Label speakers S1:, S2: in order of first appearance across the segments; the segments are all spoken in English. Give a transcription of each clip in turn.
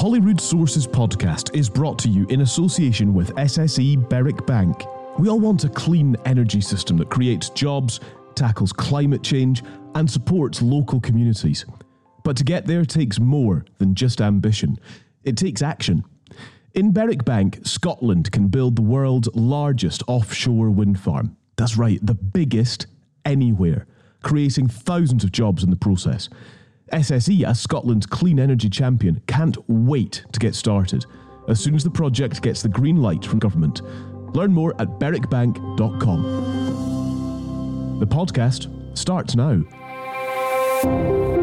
S1: Holyrood Sources podcast is brought to you in association with SSE Berwick Bank. We all want a clean energy system that creates jobs, tackles climate change, and supports local communities. But to get there takes more than just ambition. It takes action. In Berwick Bank, Scotland can build the world's largest offshore wind farm. That's right, the biggest anywhere, creating thousands of jobs in the process. SSE, as Scotland's clean energy champion, can't wait to get started as soon as the project gets the green light from government. Learn more at berwickbank.com. The podcast starts now.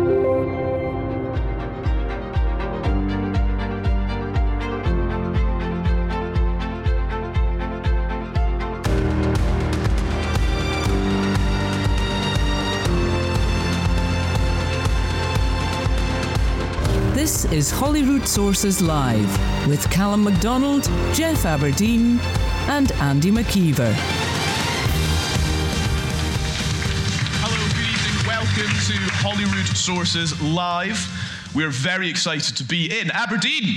S2: This is Holyrood Sources Live with Calum MacDonald, Geoff Aberdein, and Andy McKeever.
S3: Hello, good evening. Welcome to Holyrood Sources Live. We're very excited to be in Aberdeen.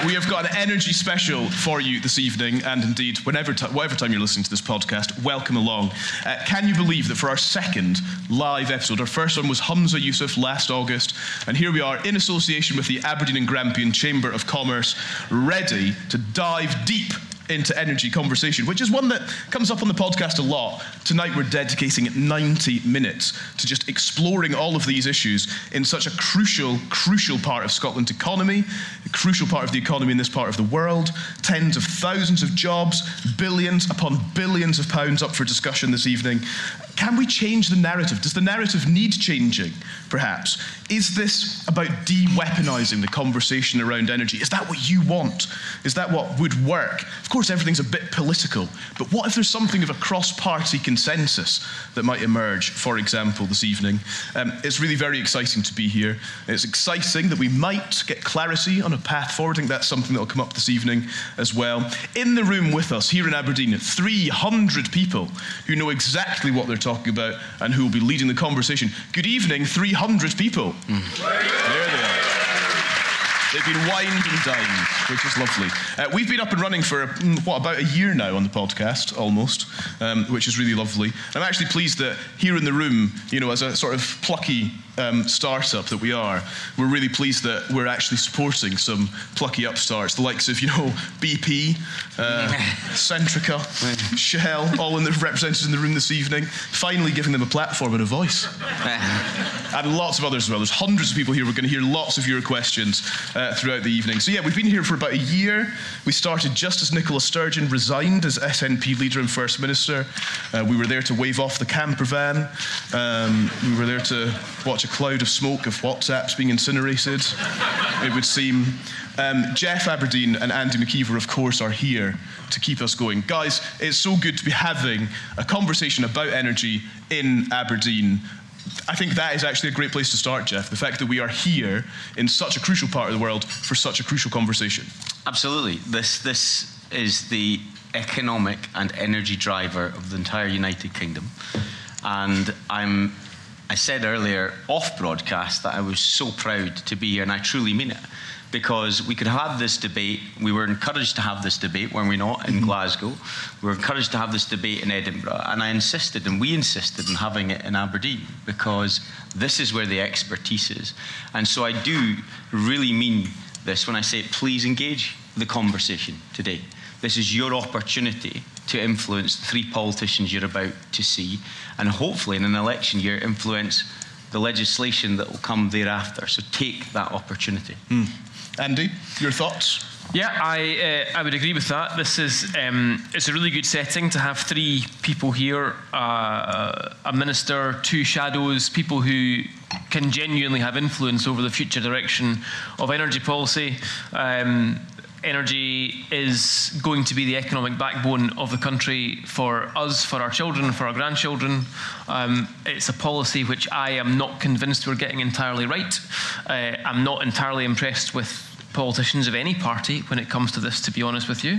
S3: Uh, we have got an energy special for you this evening, and indeed, whenever t- whatever time you're listening to this podcast, welcome along. Uh, can you believe that for our second live episode, our first one was Humza Yousaf last August, and here we are in association with the Aberdeen and Grampian Chamber of Commerce, ready to dive deep into energy conversation, which is one that comes up on the podcast a lot. Tonight, we're dedicating 90 minutes to just exploring all of these issues in such a crucial, crucial part of Scotland's economy, a crucial part of the economy in this part of the world. Tens of thousands of jobs, billions upon billions of pounds up for discussion this evening. Can we change the narrative? Does the narrative need changing, perhaps? Is this about de weaponizing the conversation around energy? Is that what you want? Is that what would work? Of course, everything's a bit political, but what if there's something of a cross party consensus that might emerge, for example, this evening? Um, it's really very exciting to be here. It's exciting that we might get clarity on a path forward. I think that's something that will come up this evening as well. In the room with us here in Aberdeen, 300 people who know exactly what they're talking about and who will be leading the conversation. Good evening, 300 people. There they are. They've been wined and dined, which is lovely. Uh, we've been up and running for, mm, what, about a year now on the podcast, almost, um, which is really lovely. I'm actually pleased that here in the room, you know, as a sort of plucky um, startup that we are, we're really pleased that we're actually supporting some plucky upstarts, the likes of, you know, BP, uh, Centrica, Shell, all in the, represented in the room this evening, finally giving them a platform and a voice. and lots of others as well. There's hundreds of people here. We're going to hear lots of your questions uh, throughout the evening. So, yeah, we've been here for about a year. We started just as Nicola Sturgeon resigned as SNP leader and First Minister. Uh, we were there to wave off the camper van. Um, we were there to watch a cloud of smoke of WhatsApps being incinerated, it would seem. Um, Geoff Aberdein and Andy McKeever, of course, are here to keep us going. Guys, it's so good to be having a conversation about energy in Aberdeen. I think that is actually a great place to start, Geoff. The fact that we are here in such a crucial part of the world for such a crucial conversation.
S4: Absolutely. This, this is the economic and energy driver of the entire United Kingdom. And I'm, I said earlier off broadcast that I was so proud to be here, and I truly mean it, because we could have this debate. We were encouraged to have this debate, were we not, in mm-hmm. Glasgow? We were encouraged to have this debate in Edinburgh, and I insisted, and we insisted in having it in Aberdeen because this is where the expertise is. And so I do really mean this when I say, please engage the conversation today. This is your opportunity to influence the three politicians you're about to see, and hopefully in an election year, influence the legislation that will come thereafter. So take that opportunity. Mm.
S3: Andy, your thoughts?
S5: Yeah, I uh, I would agree with that. This is um, it's a really good setting to have three people here: uh, a minister, two shadows, people who can genuinely have influence over the future direction of energy policy. Um, energy is going to be the economic backbone of the country for us, for our children, for our grandchildren. Um, it's a policy which I am not convinced we're getting entirely right. Uh, I'm not entirely impressed with politicians of any party when it comes to this, to be honest with you.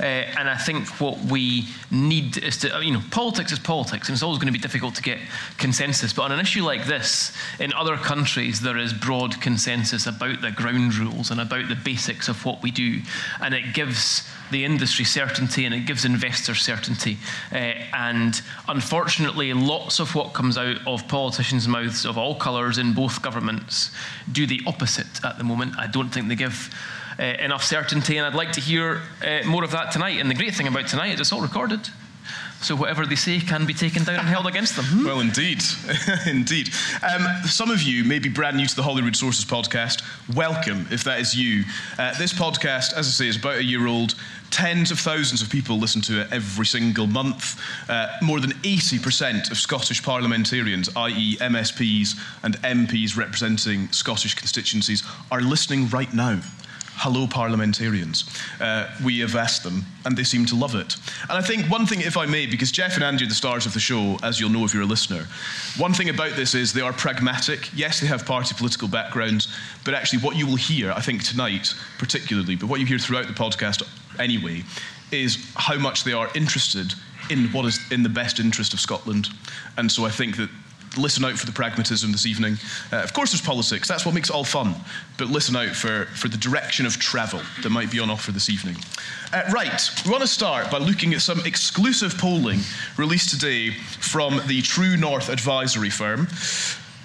S5: Uh, and I think what we need is to, you know, politics is politics, and it's always going to be difficult to get consensus. But on an issue like this, in other countries, there is broad consensus about the ground rules and about the basics of what we do. And it gives the industry certainty and it gives investors certainty. Uh, and unfortunately, lots of what comes out of politicians' mouths of all colours in both governments do the opposite at the moment. I don't think they give. Uh, enough certainty, and I'd like to hear uh, more of that tonight. And the great thing about tonight is it's all recorded. So whatever they say can be taken down and held against them. Hmm?
S3: Well, indeed. indeed. Um, some of you may be brand new to the Holyrood Sources podcast. Welcome, if that is you. Uh, this podcast, as I say, is about a year old. Tens of thousands of people listen to it every single month. Uh, more than 80% of Scottish parliamentarians, i.e., MSPs and MPs representing Scottish constituencies, are listening right now hello parliamentarians. Uh, we have asked them, and they seem to love it. And I think one thing, if I may, because Geoff and Andrew, are the stars of the show, as you'll know if you're a listener, one thing about this is they are pragmatic. Yes, they have party political backgrounds, but actually, what you will hear, I think tonight particularly, but what you hear throughout the podcast anyway, is how much they are interested in what is in the best interest of Scotland. And so I think that listen out for the pragmatism this evening. Uh, of course, there's politics, that's what makes it all fun, but listen out for, for the direction of travel that might be on offer this evening. Uh, right, we want to start by looking at some exclusive polling released today from the True North advisory firm.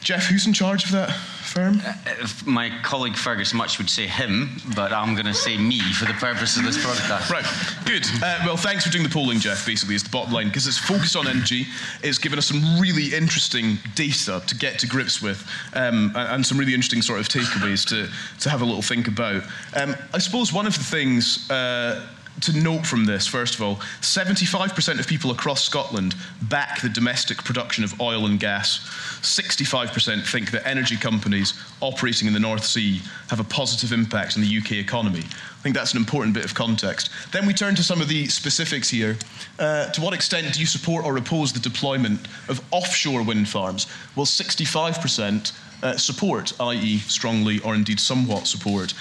S3: Geoff, who's in charge of that? Firm? Uh,
S4: my colleague Fergus Mutch would say him, but I'm going to say me for the purpose of this podcast.
S3: Right, good. Uh, well, thanks for doing the polling, Geoff, basically, is the bottom line, because it's focused on energy. It's given us some really interesting data to get to grips with um, and some really interesting sort of takeaways to, to have a little think about. Um, I suppose one of the things. Uh, to note from this, first of all, 75% of people across Scotland back the domestic production of oil and gas. 65% think that energy companies operating in the North Sea have a positive impact on the UK economy. I think that's an important bit of context. Then we turn to some of the specifics here. Uh, to what extent do you support or oppose the deployment of offshore wind farms? Well, 65% uh, support, i.e., strongly or indeed somewhat support.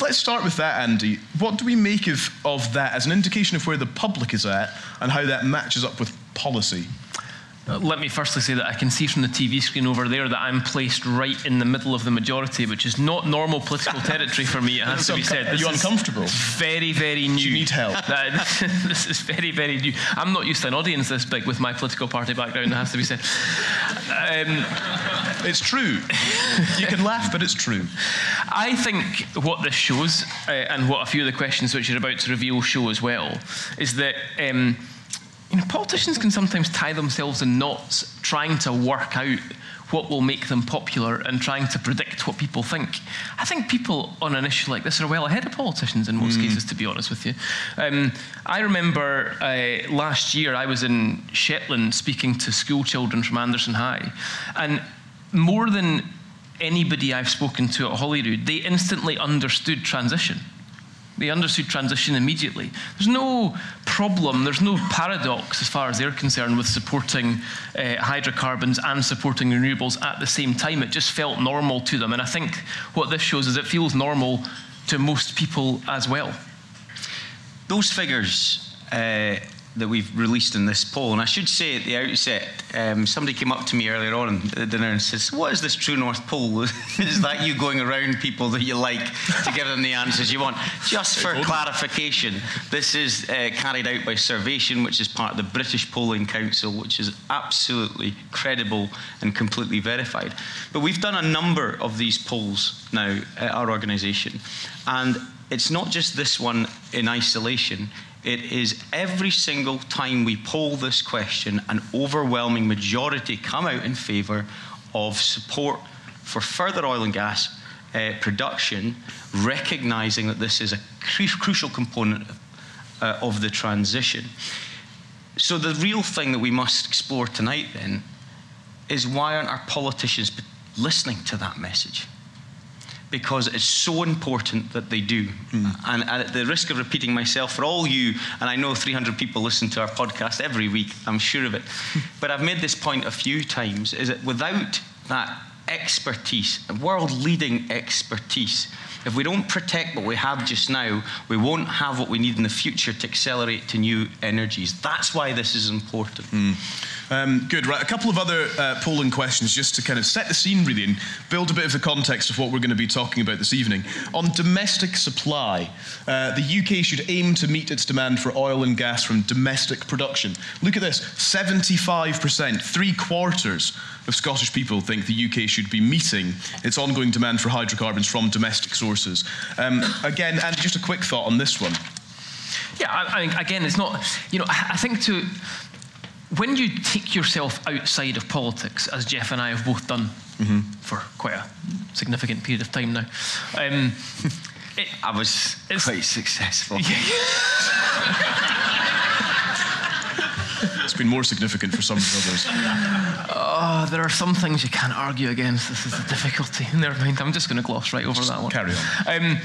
S3: Let's start with that, Andy. What do we make of, of that as an indication of where the public is at and how that matches up with policy?
S5: Uh, let me firstly say that I can see from the TV screen over there that I'm placed right in the middle of the majority, which is not normal political territory for me, it has to be said.
S3: Are you uncomfortable?
S5: Very, very new. Do
S3: you need help?
S5: this is very, very new. I'm not used to an audience this big with my political party background, it has to be said. Um,
S3: it's true. You can laugh, but it's true.
S5: I think what this shows, uh, and what a few of the questions which you're about to reveal show as well, is that. Um, you know, politicians can sometimes tie themselves in knots trying to work out what will make them popular and trying to predict what people think. I think people on an issue like this are well ahead of politicians in most mm. cases, to be honest with you. Um, I remember uh, last year I was in Shetland speaking to school children from Anderson High, and more than anybody I've spoken to at Holyrood, they instantly understood transition. They understood transition immediately. There's no problem, there's no paradox as far as they're concerned with supporting uh, hydrocarbons and supporting renewables at the same time. It just felt normal to them. And I think what this shows is it feels normal to most people as well.
S4: Those figures uh, that we've released in this poll. And I should say at the outset, um, somebody came up to me earlier on at dinner and says, What is this True North poll? is that you going around people that you like to give them the answers you want? Just for clarification, this is uh, carried out by Survation, which is part of the British Polling Council, which is absolutely credible and completely verified. But we've done a number of these polls now at our organisation. And it's not just this one in isolation it is every single time we poll this question, an overwhelming majority come out in favour of support for further oil and gas uh, production, recognising that this is a cru- crucial component uh, of the transition. So, the real thing that we must explore tonight then is why aren't our politicians listening to that message? Because it's so important that they do. Mm. And, and, at the risk of repeating myself, for all you, and I know 300 people listen to our podcast every week, I'm sure of it, but I've made this point a few times, is that without that expertise, world leading expertise, if we don't protect what we have just now, we won't have what we need in the future to accelerate to new energies. That's why this is important.
S3: Mm. Um, good, right. A couple of other uh, polling questions just to kind of set the scene, really, and build a bit of the context of what we're going to be talking about this evening. On domestic supply, uh, the UK should aim to meet its demand for oil and gas from domestic production. Look at this 75%, three quarters of Scottish people think the UK should be meeting its ongoing demand for hydrocarbons from domestic sources. Um, again, and just a quick thought on this one.
S5: Yeah, I, I, again, it's not, you know, I think to when you take yourself outside of politics, as Geoff and I have both done mm-hmm. for quite a significant period of time now, um,
S4: it, I was quite successful. Yeah.
S3: it's been more significant for some others.
S5: Oh, there are some things you can't argue against. This is the difficulty. Never mind. I'm just going to gloss right over just that one.
S3: Carry on. Um,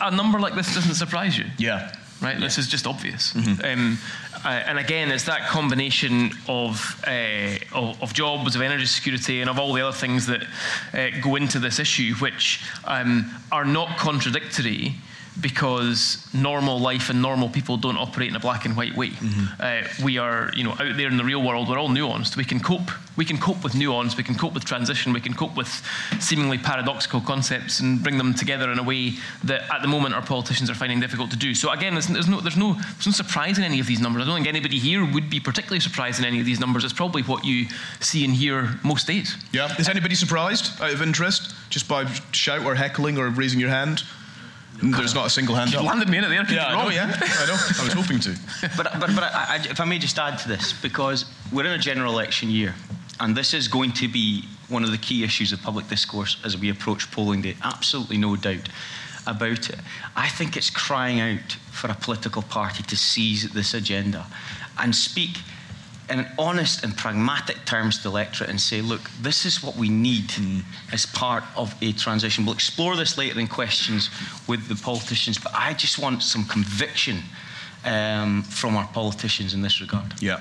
S5: a number like this doesn't surprise you.
S3: Yeah.
S5: Right. Yeah. This is just obvious. Mm-hmm. Um, uh, and again, it's that combination of, uh, of, of, jobs, of energy security, and of all the other things that uh, go into this issue, which um, are not contradictory because normal life and normal people don't operate in a black and white way. Mm-hmm. Uh, we are, you know, out there in the real world. We're all nuanced. We can cope. We can cope with nuance. We can cope with transition. We can cope with seemingly paradoxical concepts and bring them together in a way that, at the moment, our politicians are finding difficult to do. So again, there's, there's no, there's no, there's no surprise in any of these numbers. I don't think anybody here would be particularly surprised in any of these numbers. It's probably what you see and hear most days.
S3: Yeah. Is anybody surprised out of interest, just by shout or heckling or raising your hand? There's not a single hand
S5: you
S3: up.
S5: landed me in at the
S3: end. Yeah, I know, yeah. I know. I was hoping to.
S4: but but, but I, I, if I may just add to this, because we're in a general election year, and this is going to be one of the key issues of public discourse as we approach polling day. Absolutely no doubt about it. I think it's crying out for a political party to seize this agenda and speak in honest and pragmatic terms to the electorate and say, look, this is what we need mm. as part of a transition. We'll explore this later in questions with the politicians, but I just want some conviction um, from our politicians in this regard.
S3: Yeah.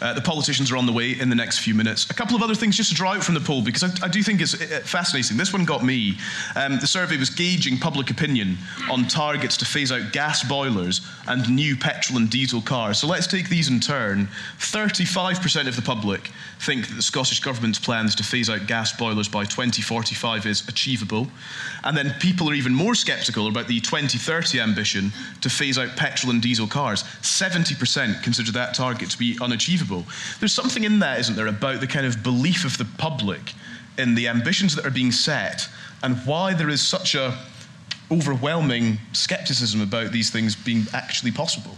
S3: Uh, the politicians are on the way in the next few minutes. A couple of other things just to draw out from the poll, because I, I do think it's uh, fascinating. This one got me. Um, the survey was gauging public opinion on targets to phase out gas boilers and new petrol and diesel cars. So let's take these in turn. 35% of the public think that the Scottish Government's plans to phase out gas boilers by 2045 is achievable. And then people are even more sceptical about the 2030 ambition to phase out petrol and diesel cars. 70% consider that target to be unachievable. There's something in that, isn't there, about the kind of belief of the public in the ambitions that are being set and why there is such a overwhelming skepticism about these things being actually possible.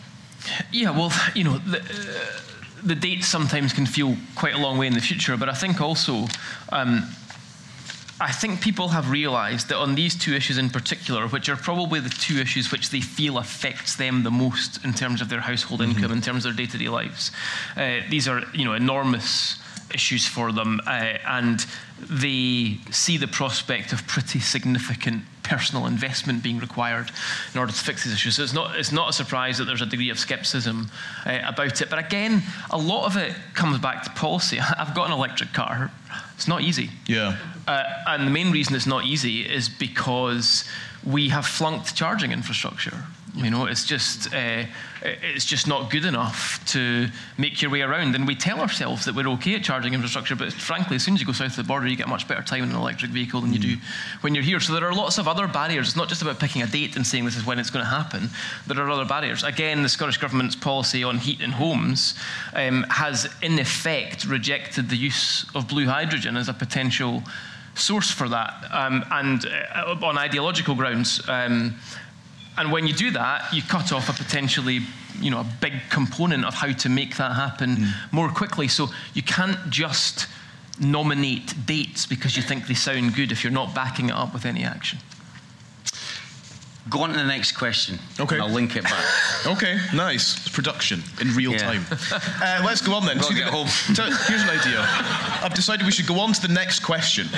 S5: Yeah, well, you know, the, uh, the dates sometimes can feel quite a long way in the future, but I think also um, I think people have realised that on these two issues in particular, which are probably the two issues which they feel affects them the most in terms of their household mm-hmm. income, in terms of their day-to-day lives, uh, these are you know enormous issues for them, uh, and they see the prospect of pretty significant personal investment being required in order to fix these issues. So it's not, it's not a surprise that there's a degree of skepticism uh, about it. But again, a lot of it comes back to policy. I've got an electric car. It's not easy.
S3: Yeah.
S5: Uh, and the main reason it's not easy is because we have flunked charging infrastructure. You know, it's just uh, it's just not good enough to make your way around. And we tell ourselves that we're okay at charging infrastructure, but frankly, as soon as you go south of the border, you get much better time in an electric vehicle than you do when you're here. So there are lots of other barriers. It's not just about picking a date and saying this is when it's going to happen. There are other barriers. Again, the Scottish government's policy on heat in homes um, has, in effect, rejected the use of blue hydrogen as a potential source for that, um, and uh, on ideological grounds. Um, and when you do that, you cut off a potentially, you know, a big component of how to make that happen mm. more quickly. So you can't just nominate dates because you think they sound good if you're not backing it up with any action.
S4: Go on to the next question. Okay. I'll link it back.
S3: okay, nice. It's production in real yeah. time. Uh, let's go on then.
S4: So get home.
S3: here's an idea. I've decided we should go on to the next question.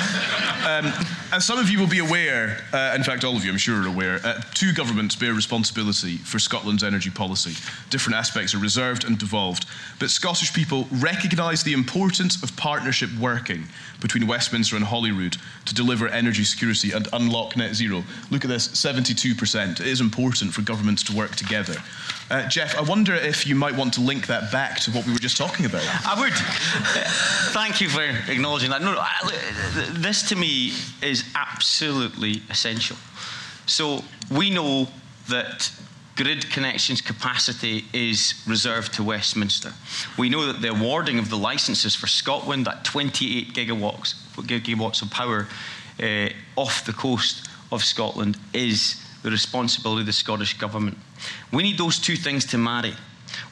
S3: Um, and some of you will be aware, uh, in fact, all of you, I'm sure, are aware, uh, two governments bear responsibility for Scotland's energy policy. Different aspects are reserved and devolved. But Scottish people recognise the importance of partnership working between Westminster and Holyrood to deliver energy security and unlock net zero. Look at this 72%. It is important for governments to work together. Uh, Geoff, I wonder if you might want to link that back to what we were just talking about.
S4: I would. Thank you for acknowledging that. No, this to me is absolutely essential. So we know that grid connections capacity is reserved to Westminster. We know that the awarding of the licenses for Scotland at 28 gigawatts, gigawatts of power uh, off the coast of Scotland is the responsibility of the Scottish Government. We need those two things to marry.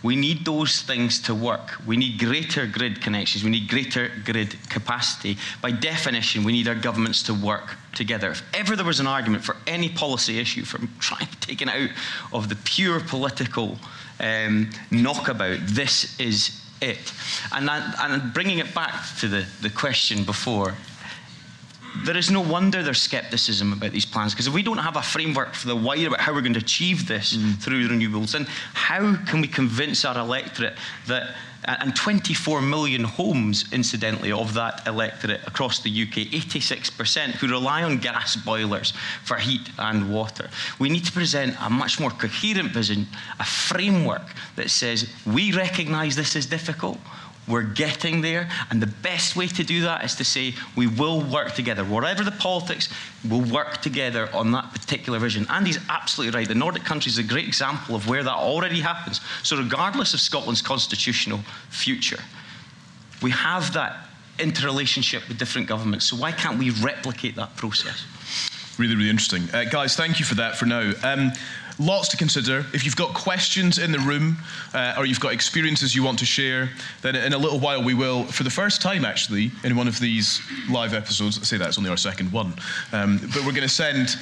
S4: We need those things to work. We need greater grid connections. We need greater grid capacity. By definition, we need our governments to work together. If ever there was an argument for any policy issue, from trying to take it out of the pure political um, knockabout, this is it. And, that, and bringing it back to the, the question before, there is no wonder there's skepticism about these plans because if we don't have a framework for the why about how we're going to achieve this mm. through renewables, then how can we convince our electorate that and 24 million homes, incidentally, of that electorate across the UK, 86%, who rely on gas boilers for heat and water. We need to present a much more coherent vision, a framework that says we recognise this is difficult. We're getting there, and the best way to do that is to say we will work together. Whatever the politics, we'll work together on that particular vision. Andy's absolutely right. The Nordic countries is a great example of where that already happens. So, regardless of Scotland's constitutional future, we have that interrelationship with different governments. So, why can't we replicate that process?
S3: Really, really interesting. Uh, guys, thank you for that for now. Um, lots to consider. If you've got questions in the room uh, or you've got experiences you want to share, then in a little while we will, for the first time actually, in one of these live episodes, I say that, it's only our second one, um, but we're going to send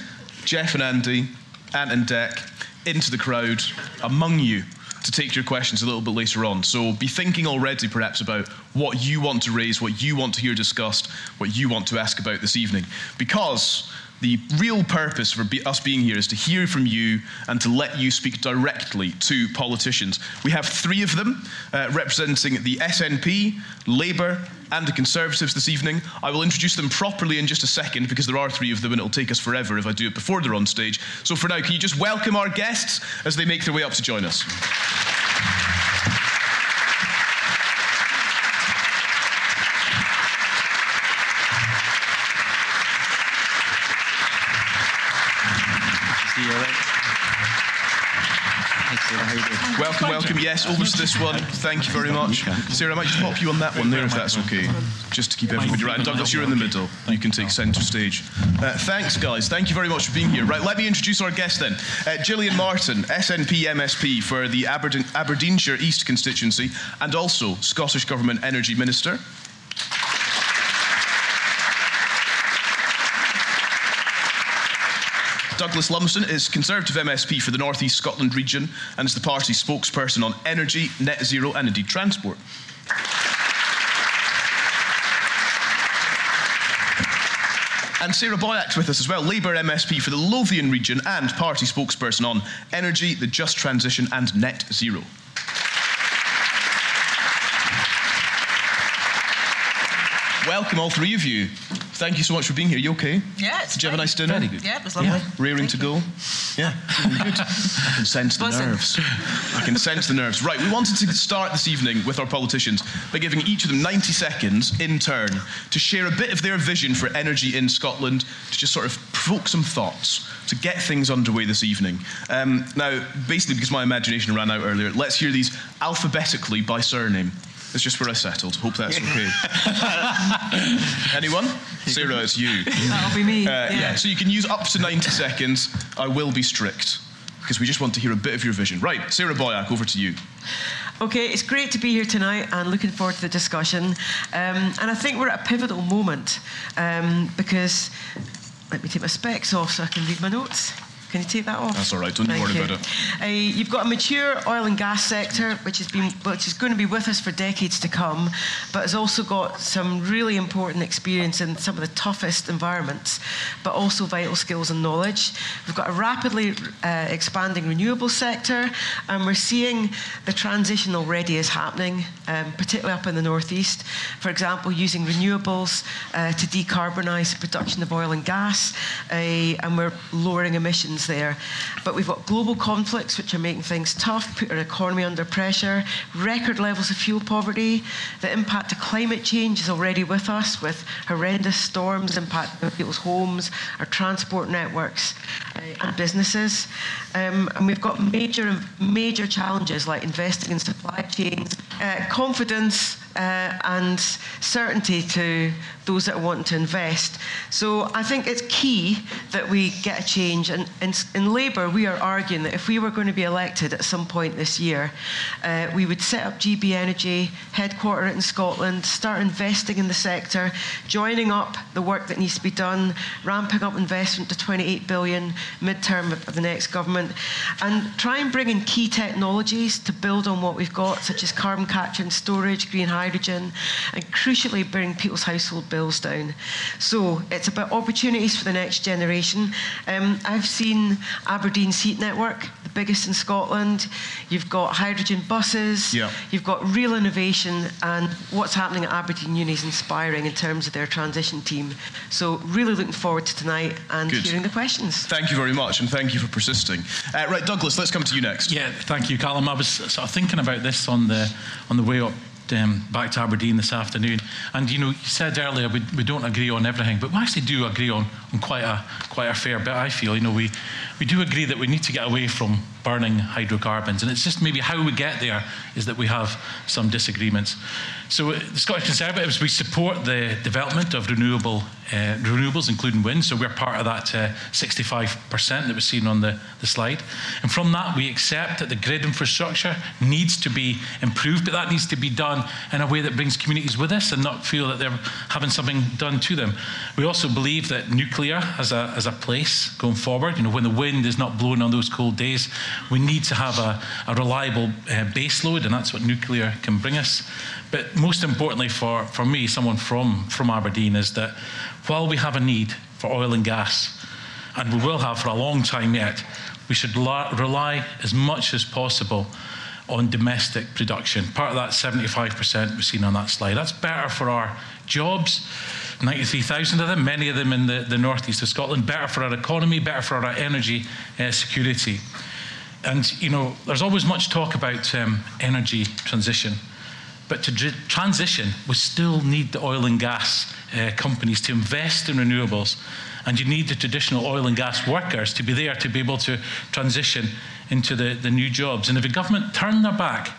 S3: Geoff and Andy, Ant and Dec, into the crowd among you to take your questions a little bit later on. So be thinking already perhaps about what you want to raise, what you want to hear discussed, what you want to ask about this evening. Because the real purpose for be, us being here is to hear from you and to let you speak directly to politicians. We have three of them uh, representing the SNP, Labour, and the Conservatives this evening. I will introduce them properly in just a second because there are three of them and it'll take us forever if I do it before they're on stage. So for now, can you just welcome our guests as they make their way up to join us? Welcome. Yes, over to this one. Thank you very much. Sarah, I might just pop you on that one there if that's okay. Just to keep everybody right. Douglas, you're in the middle. You can take centre stage. Uh, thanks, guys. Thank you very much for being here. Right, let me introduce our guest then. Uh, Gillian Martin, SNP MSP for the Aberdeen, Aberdeenshire East constituency and also Scottish Government Energy Minister. Douglas Lumsden is Conservative MSP for the North East Scotland region and is the party's spokesperson on energy, net zero, and indeed transport. And Sarah Boyack's with us as well, Labour MSP for the Lothian region and party spokesperson on energy, the just transition, and net zero. Welcome, all three of you. Thank you so much for being here. You okay?
S6: Yeah, it's
S3: Did you have a nice dinner?
S6: Very good. Yeah, it was lovely. Yeah.
S3: Rearing
S6: Thank
S3: to
S6: you.
S3: go? Yeah, good. I can sense the
S6: Buzzing.
S3: nerves. I can sense the nerves. Right, we wanted to start this evening with our politicians by giving each of them 90 seconds in turn to share a bit of their vision for energy in Scotland, to just sort of provoke some thoughts, to get things underway this evening. Um, now, basically, because my imagination ran out earlier, let's hear these alphabetically by surname. It's just where I settled. Hope that's okay. Anyone? Sarah, it's you.
S6: That'll be me.
S3: Uh,
S6: yeah.
S3: yeah. so you can use up to 90 seconds. I will be strict because we just want to hear a bit of your vision. Right, Sarah Boyack, over to you.
S6: Okay, it's great to be here tonight and looking forward to the discussion. Um, and I think we're at a pivotal moment um, because, let me take my specs off so I can read my notes. Can you take that off?
S3: That's all right, don't
S6: Thank
S3: worry
S6: you.
S3: about it.
S6: Uh, you've got a mature oil and gas sector, which has been, which is going to be with us for decades to come, but has also got some really important experience in some of the toughest environments, but also vital skills and knowledge. We've got a rapidly uh, expanding renewable sector, and we're seeing the transition already is happening, um, particularly up in the northeast. For example, using renewables uh, to decarbonise the production of oil and gas, uh, and we're lowering emissions there. But we've got global conflicts which are making things tough, put our economy under pressure, record levels of fuel poverty. The impact of climate change is already with us, with horrendous storms impacting people's homes, our transport networks, uh, and businesses. Um, and we've got major, major challenges like investing in supply chains, uh, confidence, uh, and certainty to those that wanting to invest. So I think it's key that we get a change. And in, in Labour, we are arguing that if we were going to be elected at some point this year, uh, we would set up GB Energy, headquarter it in Scotland, start investing in the sector, joining up the work that needs to be done, ramping up investment to 28 billion midterm of the next government, and try and bring in key technologies to build on what we've got, such as carbon capture and storage, green hydrogen, and crucially bring people's household bills down. So it's about opportunities for the next generation. Um, I've seen Aberdeen's heat network, the biggest in Scotland. You've got hydrogen buses.
S3: Yeah.
S6: You've got real innovation, and what's happening at Aberdeen Uni is inspiring in terms of their transition team. So really looking forward to tonight and
S3: Good.
S6: hearing the questions.
S3: Thank you very much, and thank you for persisting. Uh, right, Douglas, let's come to you next.
S7: Yeah, thank you, Calum. I was sort of thinking about this on the on the way up um, back to Aberdeen this afternoon, and you know, you said earlier we, we don't agree on everything, but we actually do agree on, on quite a quite a fair bit. I feel, you know, we we do agree that we need to get away from burning hydrocarbons, and it's just maybe how we get there is that we have some disagreements. So, uh, the Scottish Conservatives we support the development of renewable uh, renewables, including wind. So we're part of that uh, 65% that was seen on the, the slide. And from that, we accept that the grid infrastructure needs to be improved, but that needs to be done in a way that brings communities with us and not feel that they're having something done to them. We also believe that nuclear has a, has a place going forward. You know, when the wind is not blowing on those cold days, we need to have a, a reliable uh, base load, and that's what nuclear can bring us. But most importantly for, for me, someone from, from Aberdeen, is that while we have a need for oil and gas, and we will have for a long time yet, we should la- rely as much as possible on domestic production. Part of that 75% we've seen on that slide. That's better for our jobs, 93,000 of them, many of them in the, the northeast of Scotland, better for our economy, better for our energy uh, security. And, you know, there's always much talk about um, energy transition. But to transition, we still need the oil and gas uh, companies to invest in renewables. And you need the traditional oil and gas workers to be there to be able to transition into the, the new jobs. And if the government turn their back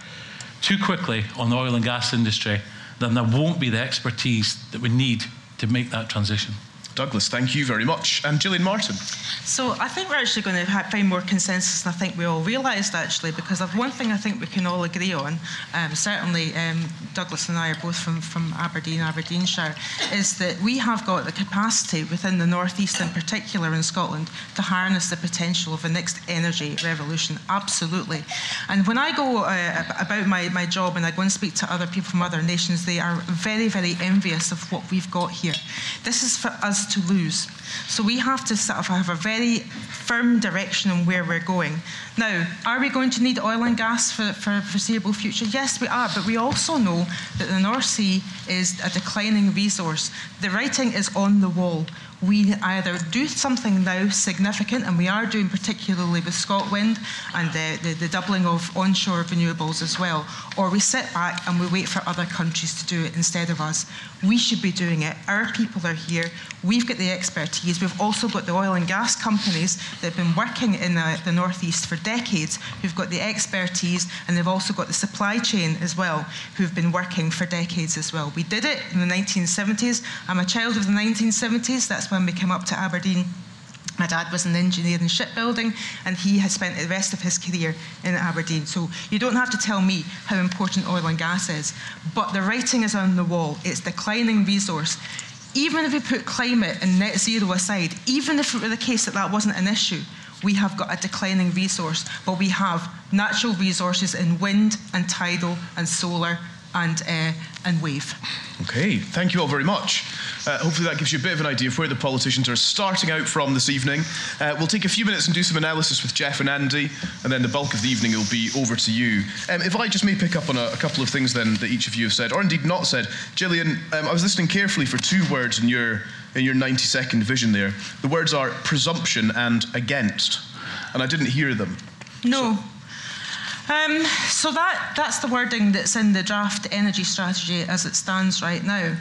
S7: too quickly on the oil and gas industry, then there won't be the expertise that we need to make that transition.
S3: Douglas, thank you very much. And Gillian Martin.
S8: So I think we're actually going to find more consensus than I think we all realised actually, because of one thing I think we can all agree on, um, certainly um, Douglas and I are both from, from Aberdeen, Aberdeenshire, is that we have got the capacity within the northeast in particular in Scotland to harness the potential of the next energy revolution, absolutely. And when I go uh, about my, my job and I go and speak to other people from other nations, they are very, very envious of what we've got here. This is for us us to lose. So we have to sort of have a very firm direction on where we're going. Now, are we going to need oil and gas for, for a foreseeable future? Yes, we are, but we also know that the North Sea is a declining resource. The writing is on the wall we either do something now significant, and we are doing particularly with ScotWind and the, the, the, doubling of onshore renewables as well, or we sit back and we wait for other countries to do it instead of us. We should be doing it. Our people are here. We've got the expertise. We've also got the oil and gas companies that have been working in the, the northeast for decades, who've got the expertise, and they've also got the supply chain as well, who've been working for decades as well. We did it in the 1970s. I'm a child of the 1970s. That's when we came up to Aberdeen. My dad was an engineer in shipbuilding, and he has spent the rest of his career in Aberdeen. So you don't have to tell me how important oil and gas is, but the writing is on the wall. It's declining resource. Even if we put climate and net zero aside, even if it were the case that that wasn't an issue, we have got a declining resource, but we have natural resources in wind and tidal and solar and, uh, and wave.
S3: Okay, thank you all very much. Uh, hopefully, that gives you a bit of an idea of where the politicians are starting out from this evening. Uh, we'll take a few minutes and do some analysis with Geoff and Andy, and then the bulk of the evening will be over to you. Um, if I just may pick up on a, a, couple of things then that each of you have said, or indeed not said. Gillian, um, I was listening carefully for two words in your, in your 90 second vision there. The words are presumption and against, and I didn't hear them.
S8: No. So, um, so that, that's the wording that's in the draft energy strategy as it stands right now.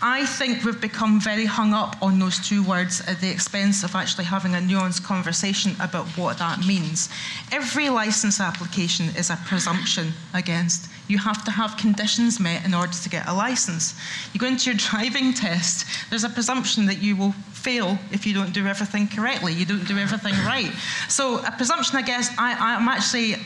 S8: I think we've become very hung up on those two words at the expense of actually having a nuanced conversation about what that means. Every license application is a presumption against. You have to have conditions met in order to get a license. You go into your driving test, there's a presumption that you will fail if you don't do everything correctly. You don't do everything right. So a presumption, I guess, I, I'm actually,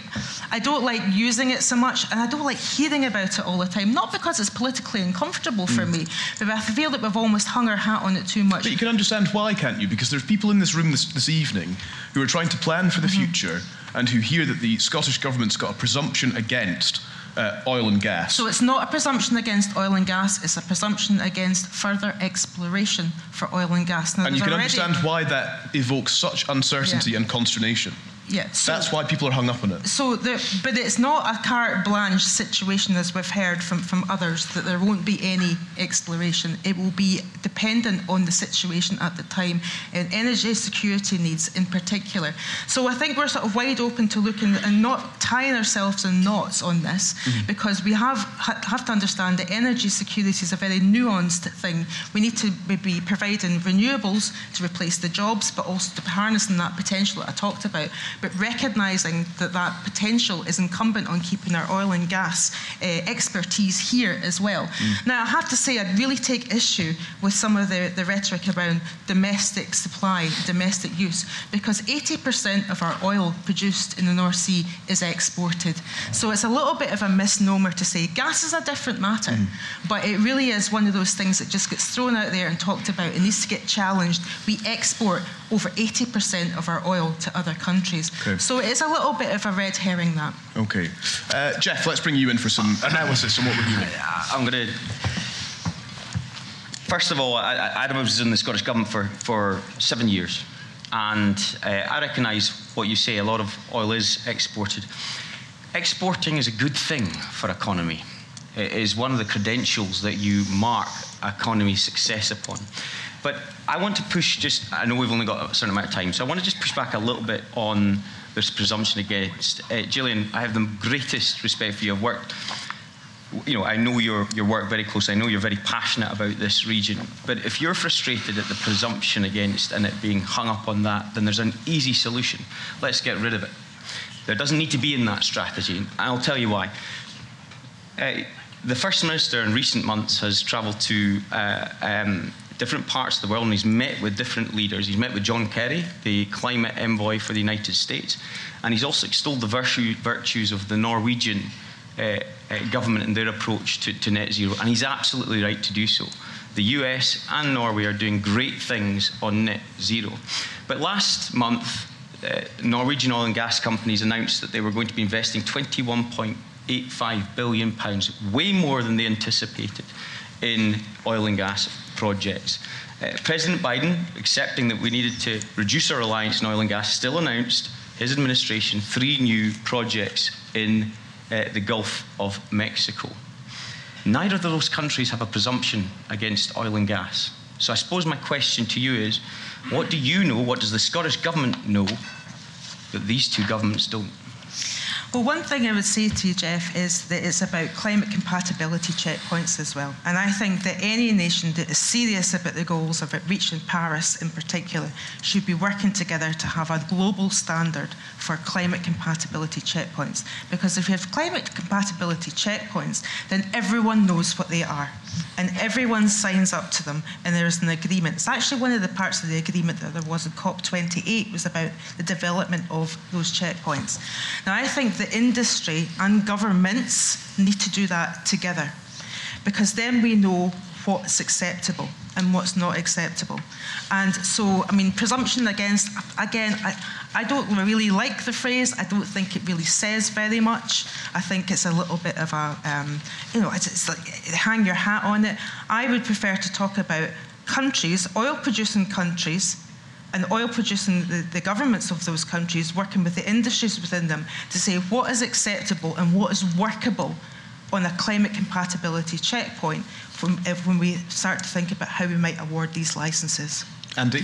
S8: I don't like using it so much, and I don't like hearing about it all the time. Not because it's politically uncomfortable for mm. me, but I feel that we've almost hung our hat on it too much.
S3: But you can understand why, can't you? Because there's people in this room this, this evening who are trying to plan for the mm-hmm. future and who hear that the Scottish government's got a presumption against uh, oil and gas.
S8: So it's not a presumption against oil and gas, it's a presumption against further exploration for oil and gas.
S3: Now, and you can already... understand why that evokes such uncertainty yeah. and consternation.
S8: Yeah,
S3: so, that's why people are hung up on it.
S8: So, the, but it's not a carte blanche situation, as we've heard from, from others, that there won't be any exploration. It will be dependent on the situation at the time and energy security needs in particular. So, I think we're sort of wide open to looking and not tying ourselves in knots on this mm-hmm. because we have have to understand that energy security is a very nuanced thing. We need to be providing renewables to replace the jobs, but also to harnessing that potential that I talked about but recognising that that potential is incumbent on keeping our oil and gas uh, expertise here as well. Mm. Now, I have to say, I'd really take issue with some of the, the rhetoric around domestic supply, domestic use, because 80% of our oil produced in the North Sea is exported. So it's a little bit of a misnomer to say gas is a different matter, mm. but it really is one of those things that just gets thrown out there and talked about. It needs to get challenged. We export over 80% of our oil to other countries. Okay. So it's a little bit of a red herring, that.
S3: Okay. Uh, Geoff, let's bring you in for some analysis on what we're doing.
S4: I'm going to. First of all, I, Adam was in the Scottish Government for, for seven years. And uh, I recognise what you say, a lot of oil is exported. Exporting is a good thing for economy. It is one of the credentials that you mark economy success upon. But I want to push just, I know we've only got a certain amount of time, so I want to just push back a little bit on this presumption against. Uh, Gillian, I have the greatest respect for your work. You know, I know your, your work very closely. I know you're very passionate about this region. But if you're frustrated at the presumption against and it being hung up on that, then there's an easy solution. Let's get rid of it. There doesn't need to be in that strategy. I'll tell you why. Uh, the First Minister in recent months has travelled to uh, um, different parts of the world and he's met with different leaders. He's met with John Kerry, the climate envoy for the United States, and he's also extolled the virtue, virtues of the Norwegian uh, uh, government and their approach to, to net zero, and he's absolutely right to do so. The US and Norway are doing great things on net zero. But last month, uh, Norwegian oil and gas companies announced that they were going to be investing 21.85 billion pounds, way more than they anticipated, in oil and gas projects. Uh, President Biden, accepting that we needed to reduce our reliance on oil and gas, still announced his administration three new projects in uh, the Gulf of Mexico. Neither of those countries have a presumption against oil and gas. So I suppose my question to you is what do you know, what does the Scottish Government know that these two governments don't?
S8: Well, one thing I would say to you, Geoff, is that it's about climate compatibility checkpoints as well. And I think that any nation that is serious about the goals of reaching Paris in particular should be working together to have a global standard for climate compatibility checkpoints. Because if you have climate compatibility checkpoints, then everyone knows what they are. And everyone signs up to them, and there is an agreement. It's actually one of the parts of the agreement that there was in COP28 was about the development of those checkpoints. Now, I think the industry and governments need to do that together because then we know what's acceptable and what's not acceptable. And so, I mean, presumption against, again, I, I don't really like the phrase. I don't think it really says very much. I think it's a little bit of a, um, you know, it's, it's like hang your hat on it. I would prefer to talk about countries, oil producing countries, and oil producing, the, the, governments of those countries working with the industries within them to say what is acceptable and what is workable on a climate compatibility checkpoint from, when we start to think about how we might award these licenses.
S3: Andy?